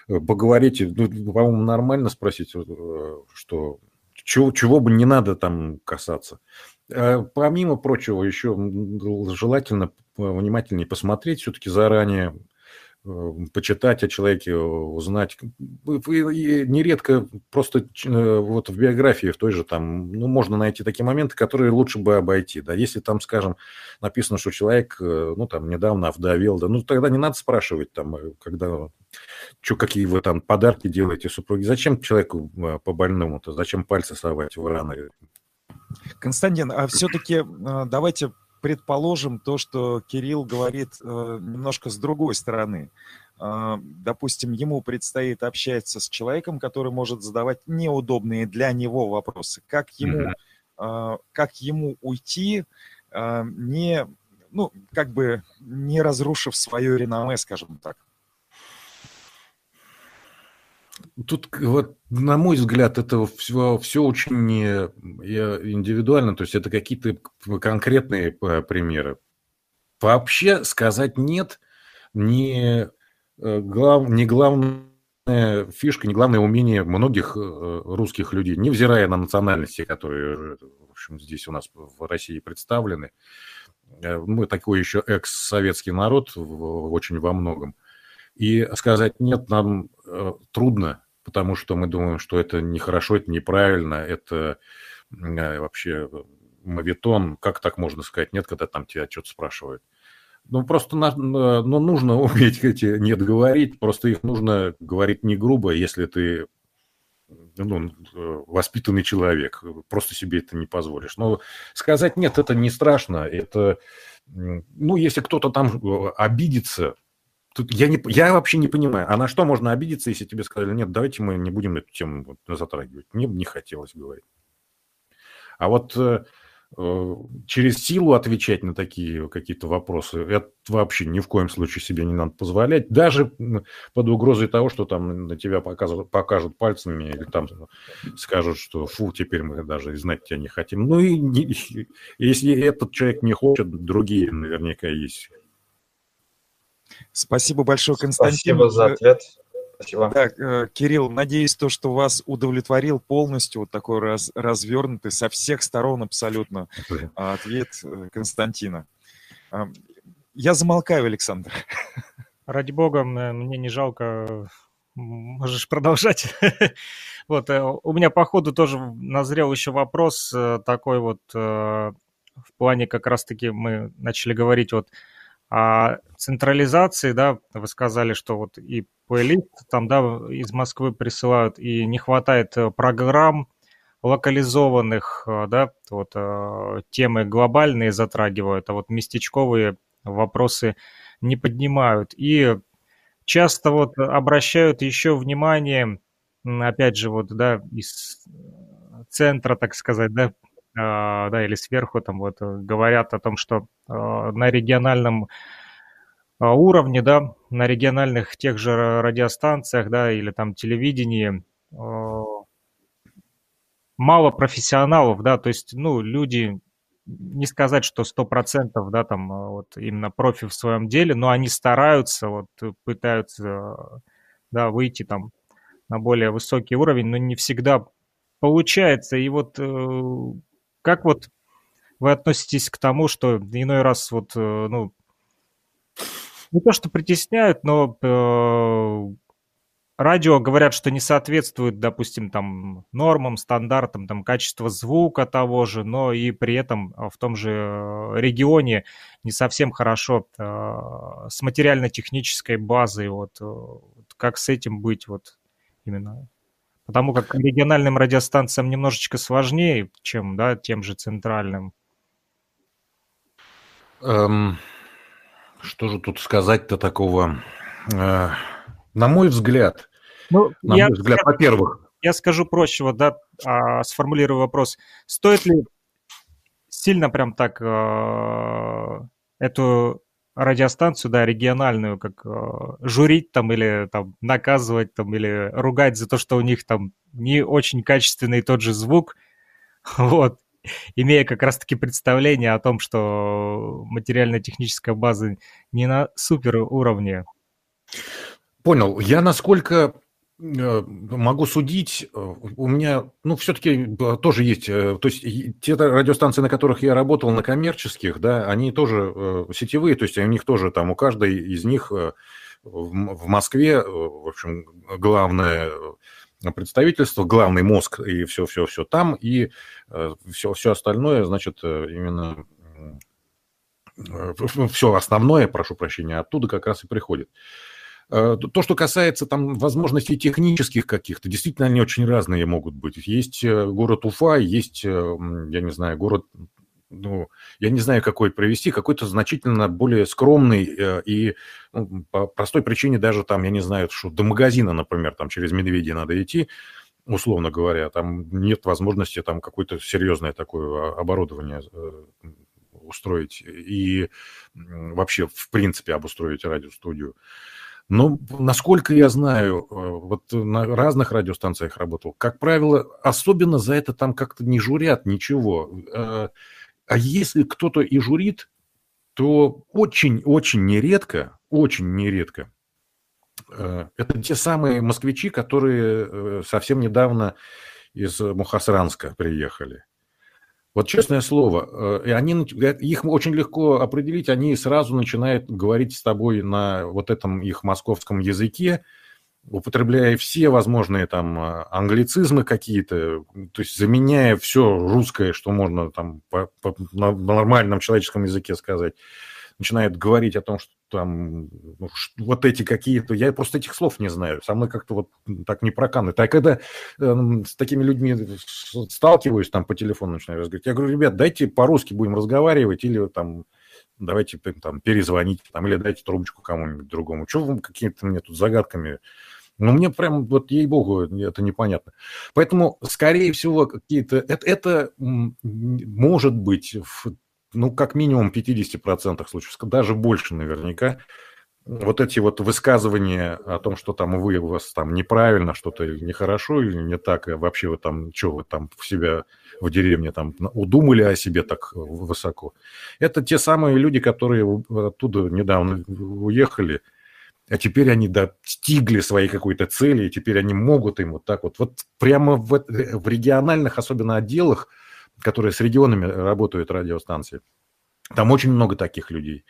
поговорить, ну, по-моему, нормально спросить, что чего, чего бы не надо там касаться. А помимо прочего, еще желательно внимательнее посмотреть все-таки заранее, Э, почитать о человеке, узнать. Нередко просто э, вот в биографии в той же там, ну, можно найти такие моменты, которые лучше бы обойти, да, если там, скажем, написано, что человек, э, ну, там, недавно овдовел, да, ну, тогда не надо спрашивать там, когда, что, какие вы там подарки делаете супруге, зачем человеку по больному-то, зачем пальцы совать в раны? Константин, а все-таки давайте предположим то, что Кирилл говорит э, немножко с другой стороны. Э, допустим, ему предстоит общаться с человеком, который может задавать неудобные для него вопросы. Как ему, э, как ему уйти, не, ну, как бы не разрушив свое реноме, скажем так? Тут, вот, на мой взгляд, это все, все очень индивидуально, то есть это какие-то конкретные э, примеры. Вообще сказать нет не, э, глав, не главная фишка, не главное умение многих э, русских людей, невзирая на национальности, которые, в общем, здесь у нас в России представлены. Мы такой еще экс-советский народ очень во многом. И сказать нет нам трудно, потому что мы думаем, что это нехорошо, это неправильно, это э, вообще мавитон. Как так можно сказать нет, когда там тебя что-то спрашивают? Ну, просто на, ну, нужно уметь эти нет говорить, просто их нужно говорить не грубо, если ты ну, воспитанный человек, просто себе это не позволишь. Но сказать нет, это не страшно, это, ну, если кто-то там э, обидится, Тут я, не, я вообще не понимаю, а на что можно обидеться, если тебе сказали, нет, давайте мы не будем эту тему затрагивать. Мне бы не хотелось говорить. А вот э, э, через силу отвечать на такие какие-то вопросы, это вообще ни в коем случае себе не надо позволять. Даже под угрозой того, что там на тебя покажут, покажут пальцами или там скажут, что фу, теперь мы даже знать тебя не хотим. Ну и не, если этот человек не хочет, другие наверняка есть Спасибо большое, Константин. Спасибо за ответ. Спасибо. Да, э, Кирилл, надеюсь, то, что вас удовлетворил полностью вот такой раз, развернутый со всех сторон абсолютно ответ э, Константина. Я замолкаю, Александр. Ради бога, мне не жалко можешь продолжать. вот, э, у меня по ходу тоже назрел еще вопрос э, такой вот в плане как раз-таки мы начали говорить вот о централизации, да, вы сказали, что вот и по элит там, да, из Москвы присылают, и не хватает программ, локализованных, да, вот темы глобальные затрагивают, а вот местечковые вопросы не поднимают. И часто вот обращают еще внимание, опять же, вот, да, из центра, так сказать, да, а, да, или сверху там вот говорят о том, что а, на региональном а, уровне, да, на региональных тех же радиостанциях, да, или там телевидении мало профессионалов, да, то есть, ну, люди не сказать, что сто процентов, да, там а, вот именно профи в своем деле, но они стараются, вот пытаются, да, выйти там на более высокий уровень, но не всегда получается. И вот э, как вот вы относитесь к тому, что иной раз вот, э, ну, не то, что притесняют, но э, радио говорят, что не соответствует, допустим, там нормам, стандартам, там качество звука того же, но и при этом а, в том же э, регионе не совсем хорошо э, с материально-технической базой, вот, э, вот как с этим быть, вот именно. Потому как региональным радиостанциям немножечко сложнее, чем, да, тем же центральным. Эм, что же тут сказать-то такого? Э, на мой взгляд, ну, на я, мой взгляд, во-первых. Я скажу проще, вот, да, а, сформулирую вопрос. Стоит ли сильно прям так а, эту радиостанцию, да, региональную, как а, журить там или там наказывать там или ругать за то, что у них там не очень качественный тот же звук, вот, имея как раз-таки представление о том, что материально-техническая база не на супер уровне. Понял. Я насколько Э, могу судить, э, у меня, ну, все-таки э, тоже есть, то есть те радиостанции, на которых я работал, на коммерческих, да, они тоже сетевые, то есть у них тоже там, у каждой из них в Москве, в общем, главное представительство, главный мозг и все-все-все там, и все, все остальное, значит, именно все основное, прошу прощения, оттуда как раз и приходит. Э, то, что касается там возможностей технических каких-то, действительно они очень разные могут быть. Есть э, город Уфа, есть, э, я не знаю, город, ну, я не знаю, какой провести, какой-то значительно более скромный и ну, по простой причине даже там, я не знаю, что до магазина, например, там через Медведи надо идти, условно говоря, там нет возможности там какое-то серьезное такое оборудование устроить и вообще, в принципе, обустроить радиостудию. Но, насколько я знаю, э, вот на разных радиостанциях работал, как правило, особенно за это там как-то не журят ничего. Э, а если кто-то и журит, то очень-очень нередко, очень нередко, э, это те самые москвичи, которые совсем недавно из Мухасранска приехали. Вот честное слово, э, и они, их очень легко определить, они сразу начинают говорить с тобой на вот этом их московском языке, употребляя все возможные там э, англицизмы какие-то, то есть заменяя все русское, что можно там по, по, на нормальном человеческом языке сказать начинает говорить о том, что там ну, вот эти какие-то, я просто этих слов не знаю, со мной как-то вот так не проканывает. А когда э, с такими людьми сталкиваюсь, там по телефону начинаю разговаривать, я говорю, ребят, дайте по-русски будем разговаривать или там давайте там перезвонить, там, или дайте трубочку кому-нибудь другому. Чего вы какими-то мне тут загадками ну, мне прям, вот ей-богу, это непонятно. Поэтому, скорее всего, какие-то... Это, это может быть в ну, как минимум 50% случаев, даже больше наверняка, вот эти вот высказывания о том, что там вы у вас там неправильно, что-то нехорошо или не так, и вообще вы там, что вы там в себя в деревне там удумали о себе так высоко. Это те самые люди, которые оттуда недавно уехали, а теперь они достигли своей какой-то цели, и теперь они могут им вот так вот. Вот прямо в, в региональных, особенно отделах, которые с регионами работают радиостанции. Там очень много таких людей.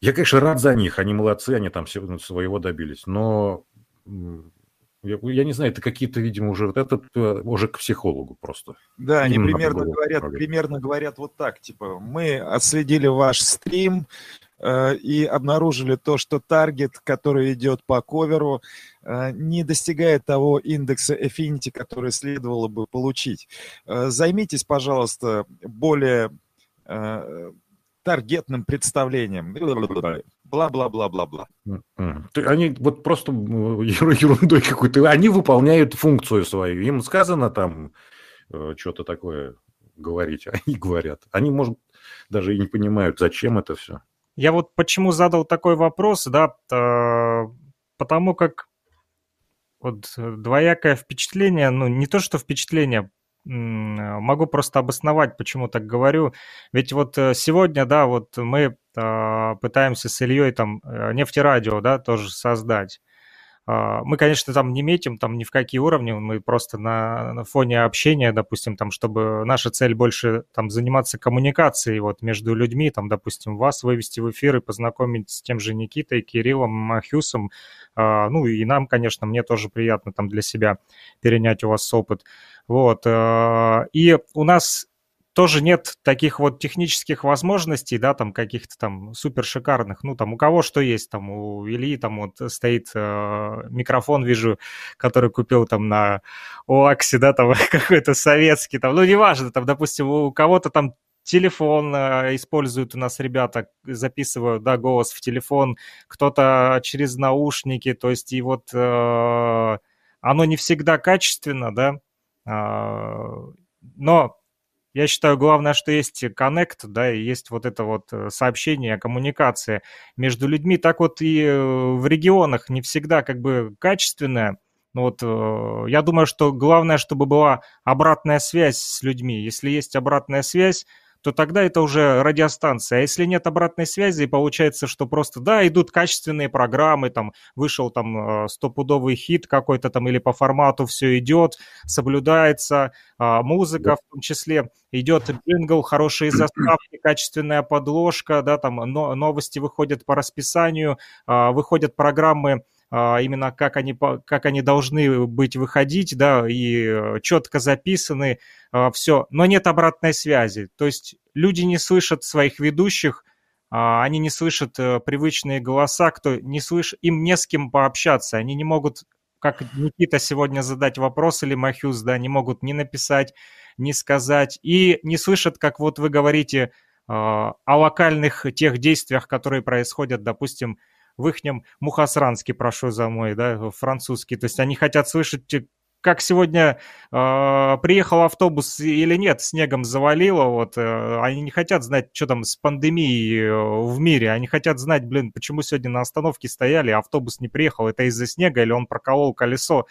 Я, конечно, рад за них, они молодцы, они там ну, своего добились, но я, я не знаю, это какие-то, видимо, уже вот этот э, уже к психологу просто. Да, они примерно говорят, примерно говорят вот так, типа, мы отследили ваш стрим и обнаружили то, что таргет, который идет по коверу, э, не достигает того индекса Affinity, который следовало бы получить. Э, займитесь, пожалуйста, более э, таргетным представлением. Бла-бла-бла-бла-бла. Они вот просто ерундой какой-то. Они выполняют функцию свою. Им сказано там э, что-то такое говорить. Они говорят. Они, может, даже и не понимают, зачем это все. Я вот почему задал такой вопрос, да, потому как вот двоякое впечатление, ну не то что впечатление, могу просто обосновать, почему так говорю. Ведь вот э, сегодня, да, вот мы пытаемся с Ильей там э, нефтерадио, да, тоже создать. А, мы, конечно, там не метим там ни в какие уровни, мы просто на, на фоне общения, допустим, там, чтобы наша цель больше там заниматься коммуникацией вот между людьми, там, допустим, вас вывести в эфир и познакомить с тем же Никитой, Кириллом, Махюсом, а, ну и нам, конечно, мне тоже приятно там для себя перенять у вас опыт. Вот. А, и у нас тоже нет таких вот технических возможностей, да, там каких-то там супер шикарных. Ну, там у кого что есть, там у Ильи там вот стоит э, микрофон, вижу, который купил там на ОАКСе, да, там какой-то советский, там, ну, неважно, там, допустим, у кого-то там телефон э, используют у нас ребята, записывают, да, голос в телефон, кто-то через наушники, то есть и вот э, оно не всегда качественно, да, э, но я считаю, главное, что есть коннект, да, и есть вот это вот э, сообщение, коммуникация между людьми. Так вот и э, в регионах не всегда как бы качественная. Но вот э, я думаю, что главное, чтобы была обратная связь с людьми. Если есть обратная связь, то тогда это уже радиостанция. А если нет обратной связи, получается, что просто, да, идут качественные программы, там, вышел там э, стопудовый хит какой-то там или по формату все идет, соблюдается, а, музыка в том числе, идет джингл, хорошие заставки, качественная подложка, да, там новости выходят по расписанию, а, выходят программы, именно как они, как они должны быть выходить, да, и э, четко записаны, а, все, но нет обратной связи. То есть люди не слышат своих ведущих, а, они не слышат э, привычные голоса, кто не слышит, им не с кем пообщаться, они не могут, как Никита сегодня задать вопрос или Махюз, да, не могут ни написать, ни сказать, и не слышат, как вот вы говорите, о локальных тех действиях, которые происходят, допустим, в ихнем мухасранске, прошу за мой, да, французский. То есть они хотят слышать, как сегодня э, приехал автобус или нет, снегом завалило, вот, э, они не хотят знать, что там с пандемией э, в мире, они хотят знать, блин, почему сегодня на остановке стояли, а автобус не приехал, это из-за снега или он проколол колесо,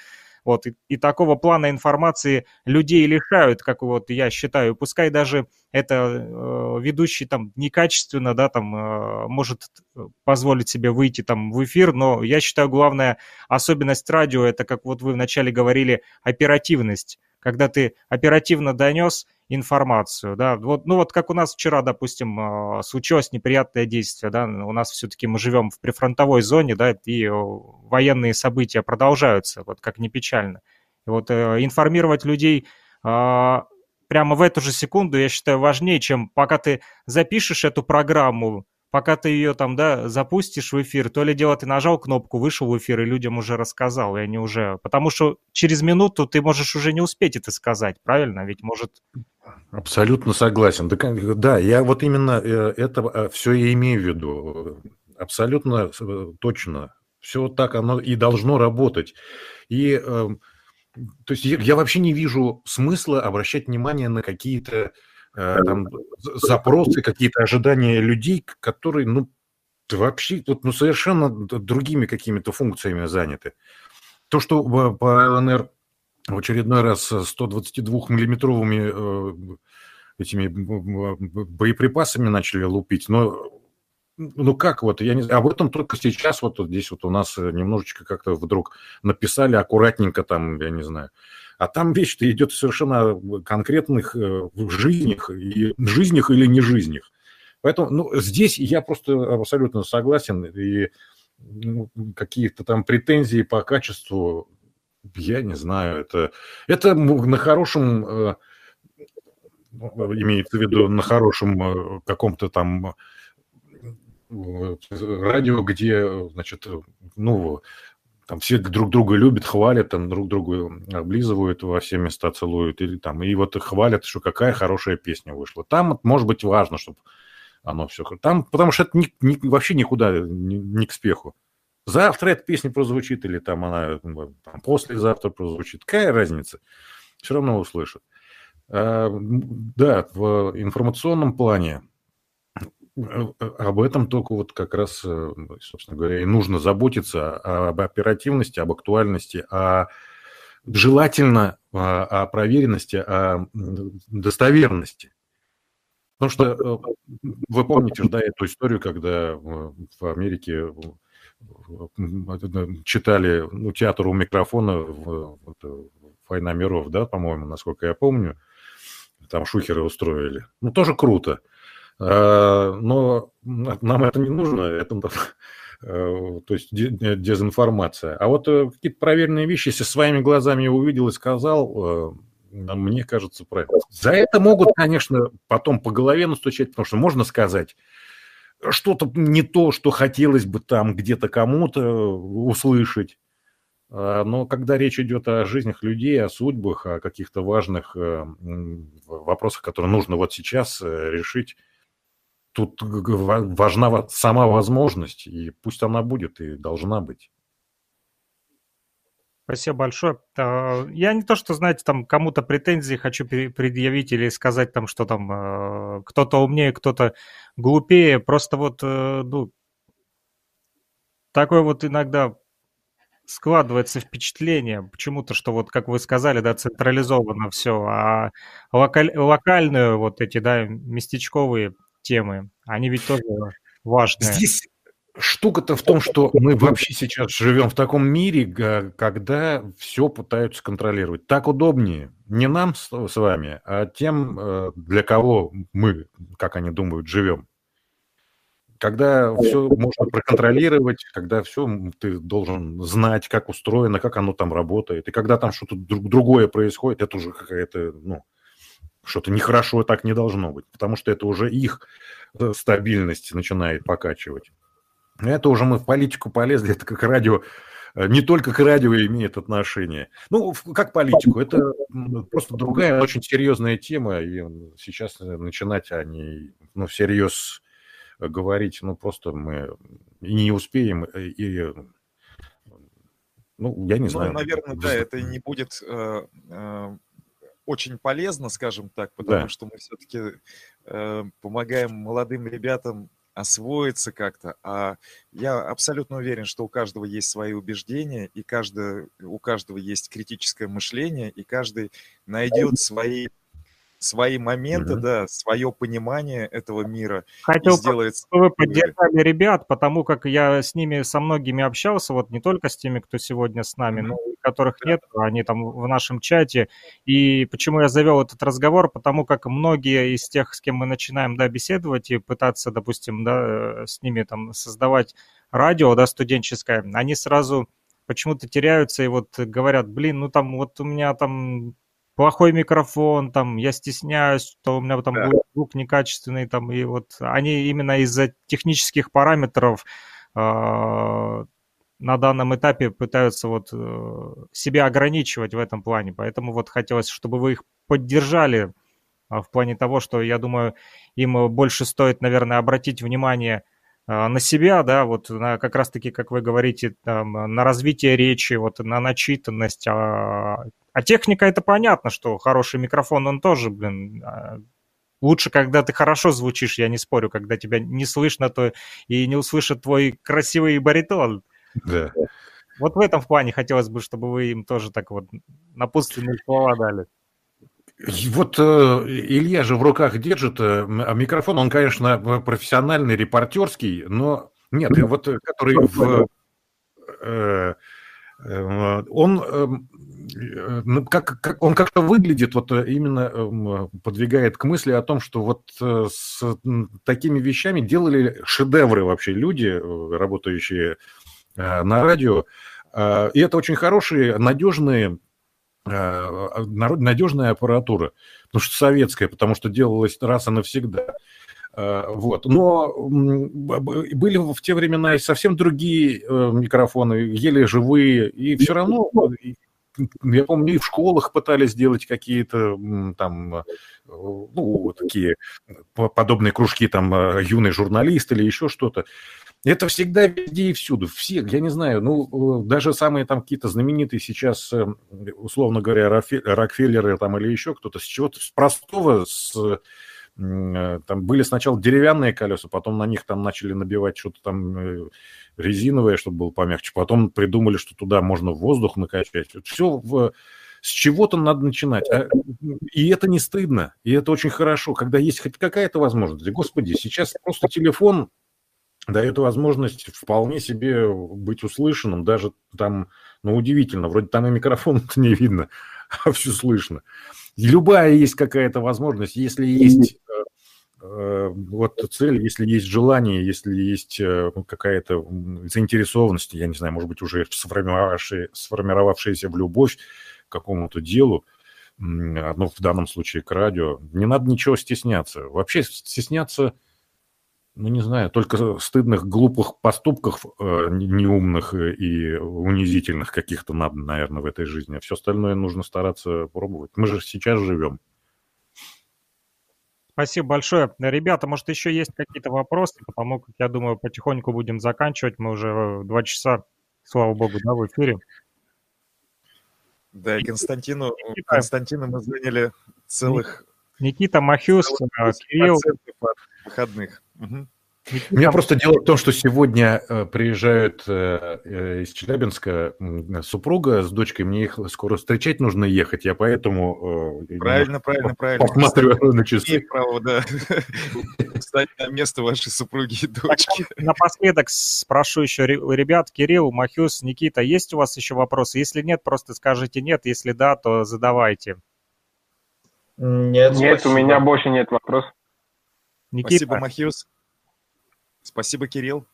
вот, и, и такого плана информации людей лишают, как вот я считаю. Пускай даже это э, ведущий там некачественно, да, там э, может позволить себе выйти там в эфир, но я считаю, главная особенность радио, это, как вот вы вначале говорили, оперативность. Когда ты оперативно донес, информацию, да, вот, ну вот как у нас вчера, допустим, а, случилось неприятное действие, да, у нас все-таки мы живем в прифронтовой зоне, да, и военные события продолжаются, вот как не печально. И вот э, информировать людей прямо в эту же секунду, я считаю, важнее, чем пока ты запишешь эту программу, пока ты ее там, да, запустишь в эфир, то ли дело ты нажал кнопку, вышел в эфир и людям уже рассказал, и они уже... Потому что через минуту ты можешь уже не успеть это сказать, правильно? Ведь может... Абсолютно согласен. Да, да я вот именно э, это э, все и имею в виду. Абсолютно э, точно. Все так оно и должно работать. И эм, то есть я вообще не вижу смысла обращать внимание на какие-то там, запросы, какие-то ожидания людей, которые, ну, вообще вот, ну, совершенно другими какими-то функциями заняты. То, что по ЛНР в очередной раз 122-миллиметровыми э, этими боеприпасами начали лупить, но ну как вот, я не знаю, об этом только сейчас вот, вот здесь вот у нас немножечко как-то вдруг написали аккуратненько там, я не знаю, а там вещь-то идет совершенно конкретных э, жизнях, и, жизнях или не жизнях. Поэтому ну, здесь я просто абсолютно согласен, и ну, какие-то там претензии по качеству, я не знаю, это, это на хорошем, э, имеется в виду на хорошем э, каком-то там радио, где, значит, ну, там все друг друга любят, хвалят, там друг друга облизывают, во все места целуют, или там, и вот хвалят, что какая хорошая песня вышла. Там, может быть, важно, чтобы оно все... Там, потому что это ни, ни, вообще никуда, ни, ни к спеху. Завтра эта песня прозвучит, или там она там, послезавтра прозвучит. Какая разница? Все равно услышат. А, да, в информационном плане об этом только вот как раз, э, собственно говоря, и нужно заботиться об оперативности, об актуальности, а желательно а, о проверенности, о достоверности. Потому что э, вы помните да, эту историю, когда в Америке читали ну, театр у микрофона «Война миров», да, по-моему, насколько я помню, там шухеры устроили. Ну, тоже круто. А, но нам это не нужно, это э, то есть дезинформация. А вот э, какие-то проверенные вещи, если своими глазами увидел и сказал, э, мне кажется, правильно. За это могут, конечно, потом по голове настучать, потому что можно сказать что-то не то, что хотелось бы там где-то кому-то услышать. Но когда речь идет о жизнях людей, о судьбах, о каких-то важных вопросах, которые нужно вот сейчас решить, тут важна сама возможность, и пусть она будет и должна быть. Спасибо большое. Я не то, что, знаете, там кому-то претензии хочу предъявить или сказать там, что там а, кто-то умнее, кто-то глупее. Просто вот, э, ну, такое вот иногда складывается впечатление почему-то, что вот, как вы сказали, да, централизовано все, а локаль, локальные вот эти, да, местечковые темы, они ведь тоже важные. Здесь штука-то в том, что мы вообще сейчас живем в таком мире, когда все пытаются контролировать. Так удобнее. Не нам с вами, а тем, э, для кого мы, как они думают, живем. Когда все можно проконтролировать, когда все ты должен знать, как устроено, как оно там работает. И когда там что-то другое происходит, это уже какая-то, ну, что-то нехорошо так не должно быть, потому что это уже их э, стабильность начинает покачивать. Это уже мы в политику полезли, это как радио, э, не только к радио имеет отношение. Ну, как политику, это просто другая очень серьезная тема, и сейчас начинать о ней, ну, всерьез говорить, ну, просто мы и не успеем, и, ну, я не ну, знаю. наверное, да, это не будет э, очень полезно, скажем так, потому да. что мы все-таки э, помогаем молодым ребятам освоиться как-то. А я абсолютно уверен, что у каждого есть свои убеждения, и каждый, у каждого есть критическое мышление, и каждый найдет свои свои моменты, mm-hmm. да, свое понимание этого мира. Хотел, сделает... чтобы вы поддержали ребят, потому как я с ними, со многими общался, вот не только с теми, кто сегодня с нами, mm-hmm. но и которых да. нет, они там в нашем чате. И почему я завел этот разговор? Потому как многие из тех, с кем мы начинаем, да, беседовать и пытаться, допустим, да, э, с ними там создавать радио, да, студенческое, они сразу почему-то теряются и вот говорят, блин, ну там вот у меня там плохой микрофон, там, я стесняюсь, что у меня там да. звук некачественный, там, и вот они именно из-за технических параметров э, на данном этапе пытаются вот э, себя ограничивать в этом плане, поэтому вот хотелось, чтобы вы их поддержали э, в плане того, что, я думаю, им больше стоит, наверное, обратить внимание на себя, да, вот на, как раз-таки, как вы говорите, там, на развитие речи, вот на начитанность, а, а техника это понятно, что хороший микрофон, он тоже, блин, а, лучше, когда ты хорошо звучишь, я не спорю, когда тебя не слышно, то и не услышат твой красивый баритон. Да. Вот в этом плане хотелось бы, чтобы вы им тоже так вот напутственные слова дали. Вот э, Илья же в руках держит э, микрофон, он, конечно, профессиональный, репортерский, но нет, вот э, который в... Э, э, он эм, Э, ну, как, как, он как-то выглядит, вот э, именно эм, подвигает к мысли о том, что вот э, с такими вещами делали шедевры вообще люди, работающие на радио. И это очень хорошие, надежные надежная аппаратура, потому что советская, потому что делалась раз и навсегда. Вот. Но были в те времена и совсем другие микрофоны, еле живые, и все равно я помню, и в школах пытались делать какие-то там, э, ну, такие подобные кружки, там, э, юный журналист или еще что-то. Это всегда везде и всюду. Все, я не знаю, ну, даже самые там какие-то знаменитые сейчас, э, условно говоря, Рокфеллеры там или еще кто-то, с чего-то с простого, с там были сначала деревянные колеса, потом на них там начали набивать что-то там резиновое, чтобы было помягче. Потом придумали, что туда можно воздух накачать. Все в... с чего-то надо начинать. А... И это не стыдно. И это очень хорошо, когда есть хоть какая-то возможность. Господи, сейчас просто телефон дает возможность вполне себе быть услышанным. Даже там, ну, удивительно, вроде там и микрофон не видно, а все слышно. И любая есть какая-то возможность, если есть Э, вот цель, если есть желание, если есть э, какая-то заинтересованность, я не знаю, может быть, уже сформировавшая, сформировавшаяся в любовь к какому-то делу, ну, в данном случае к радио, не надо ничего стесняться. Вообще стесняться, ну, не знаю, только стыдных, глупых поступков э, неумных и унизительных каких-то надо, наверное, в этой жизни. А все остальное нужно стараться пробовать. Мы же сейчас живем. Спасибо большое. Ребята, может, еще есть какие-то вопросы, потому как, я думаю, потихоньку будем заканчивать. Мы уже два часа, слава богу, да, в эфире. Да, и Константину, Никита, Константину мы заняли целых... Никита Махюс, э, Кирилл... выходных. Угу. У меня просто дело в том, что сегодня э, приезжают э, э, из Челябинска супруга с дочкой, мне их скоро встречать нужно ехать, я поэтому... Правильно, правильно, правильно. Посматриваю на часы. право, да. Встать на место вашей супруги и дочки. Напоследок спрошу еще ребят, Кирилл, Махюс, Никита, есть у вас еще вопросы? Если нет, просто скажите нет, если да, то задавайте. Нет, нет у меня больше нет вопросов. Никита. Спасибо, Махюс. Спасибо, Кирилл.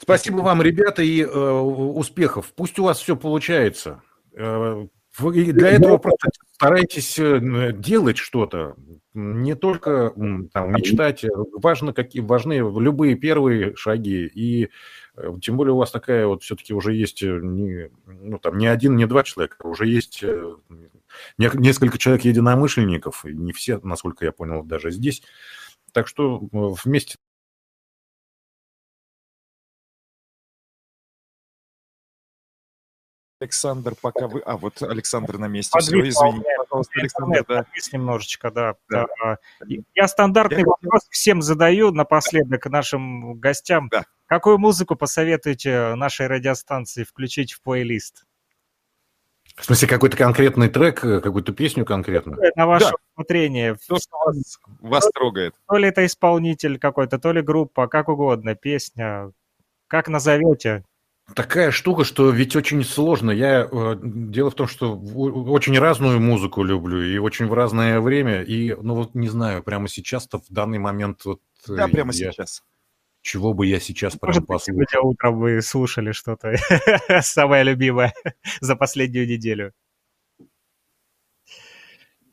Спасибо вам, ребята, и э, успехов. Пусть у вас все получается. Э, вы для этого просто старайтесь э, делать что-то, не только там, мечтать. Важно, какие, важны любые первые шаги. И э, тем более у вас такая вот все-таки уже есть не, ну, там, не один, не два человека, уже есть несколько человек единомышленников, не все, насколько я понял, даже здесь. Так что вместе Александр, пока вы... А, вот Александр на месте. Подвис, Все, извини, пожалуйста, Александр. Да. немножечко, да. да. А, я стандартный Я вопрос всем задаю напоследок нашим гостям. Да. Какую музыку посоветуете нашей радиостанции включить в плейлист? В смысле, какой-то конкретный трек, какую-то песню конкретно? На ваше да. усмотрение. То, что вас, вас трогает. То ли это исполнитель какой-то, то ли группа, как угодно, песня. Как назовете? Такая штука, что ведь очень сложно. Я э, дело в том, что очень разную музыку люблю и очень в разное время. И, ну вот не знаю, прямо сейчас-то в данный момент вот. Да, прямо я... сейчас. Чего бы я сейчас прям Может, послушал? Сегодня утром вы слушали что-то самое любимое за последнюю неделю.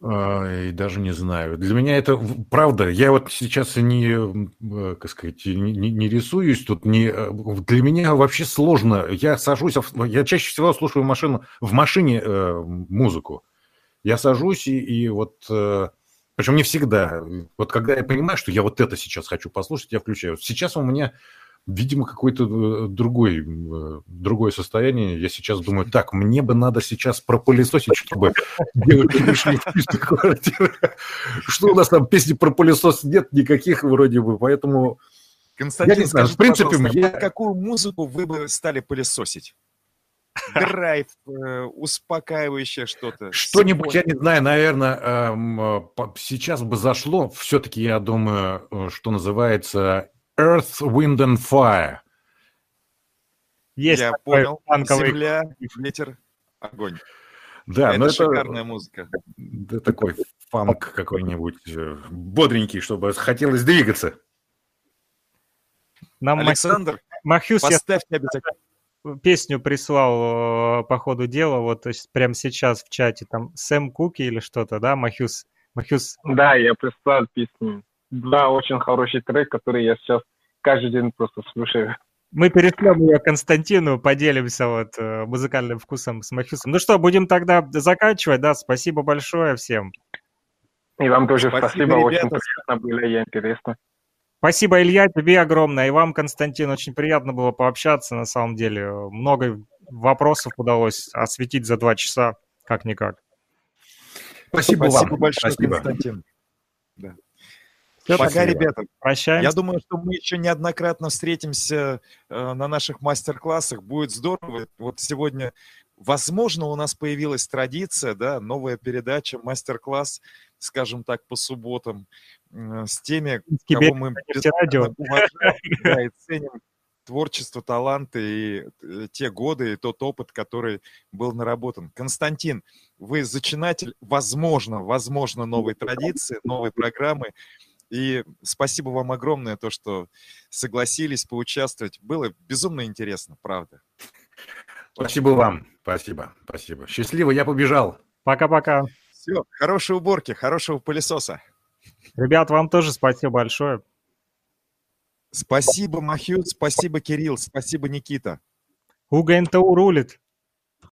И даже не знаю. Для меня это правда. Я вот сейчас не, э, как сказать, не, не рисуюсь тут. Не, э, для меня вообще сложно. Я сажусь, я чаще всего слушаю машину, в машине э, музыку. Я сажусь и, и вот, э, причем не всегда. Вот когда я понимаю, что я вот это сейчас хочу послушать, я включаю. Сейчас у меня видимо, какое-то э, другой, э, другое состояние. Я сейчас думаю, так, мне бы надо сейчас пропылесосить, чтобы девушки пришли в квартиру. Что у нас там песни про пылесос нет никаких вроде бы, поэтому... Константин, я не знаю, в принципе, я... какую музыку вы бы стали пылесосить? драйв, э, успокаивающее что-то. Что-нибудь, я не знаю, наверное, эм, сейчас бы зашло. Все-таки я думаю, что называется Earth, Wind and Fire. Есть Я понял. Земля, ветер, огонь. Да, это но шикарная это, музыка. Да, такой фанк какой-нибудь э, бодренький, чтобы хотелось двигаться. Нам Александр, Махюс, поставьте я... обязательно. Песню прислал по ходу дела, вот прямо сейчас в чате, там Сэм Куки или что-то, да, Махюс? Махюс? Да, я прислал песню. Да, очень хороший трек, который я сейчас каждый день просто слушаю. Мы перешлем ее Константину, поделимся вот э, музыкальным вкусом с Махюсом. Ну что, будем тогда заканчивать, да? Спасибо большое всем. И вам тоже спасибо, спасибо очень приятно было и интересно. Спасибо, Илья, тебе огромное. И вам, Константин, очень приятно было пообщаться, на самом деле. Много вопросов удалось осветить за два часа, как-никак. Спасибо, Спасибо вам. большое, Спасибо. Константин. Да. Все, Пока, ребята. Прощаемся. Я думаю, что мы еще неоднократно встретимся э, на наших мастер-классах. Будет здорово. Вот сегодня, возможно, у нас появилась традиция, да, новая передача, мастер-класс, скажем так, по субботам с теми, Тебе кого мы уважаем да, и ценим творчество, таланты и э, те годы, и тот опыт, который был наработан. Константин, вы зачинатель, возможно, возможно, новой традиции, новой программы. И спасибо вам огромное, то, что согласились поучаствовать. Было безумно интересно, правда. Спасибо вам. Спасибо, спасибо. Счастливо, я побежал. Пока-пока. Все, хорошей уборки, хорошего пылесоса. Ребят, вам тоже спасибо большое. Спасибо, Махют, спасибо, Кирилл, спасибо, Никита. УГНТУ рулит.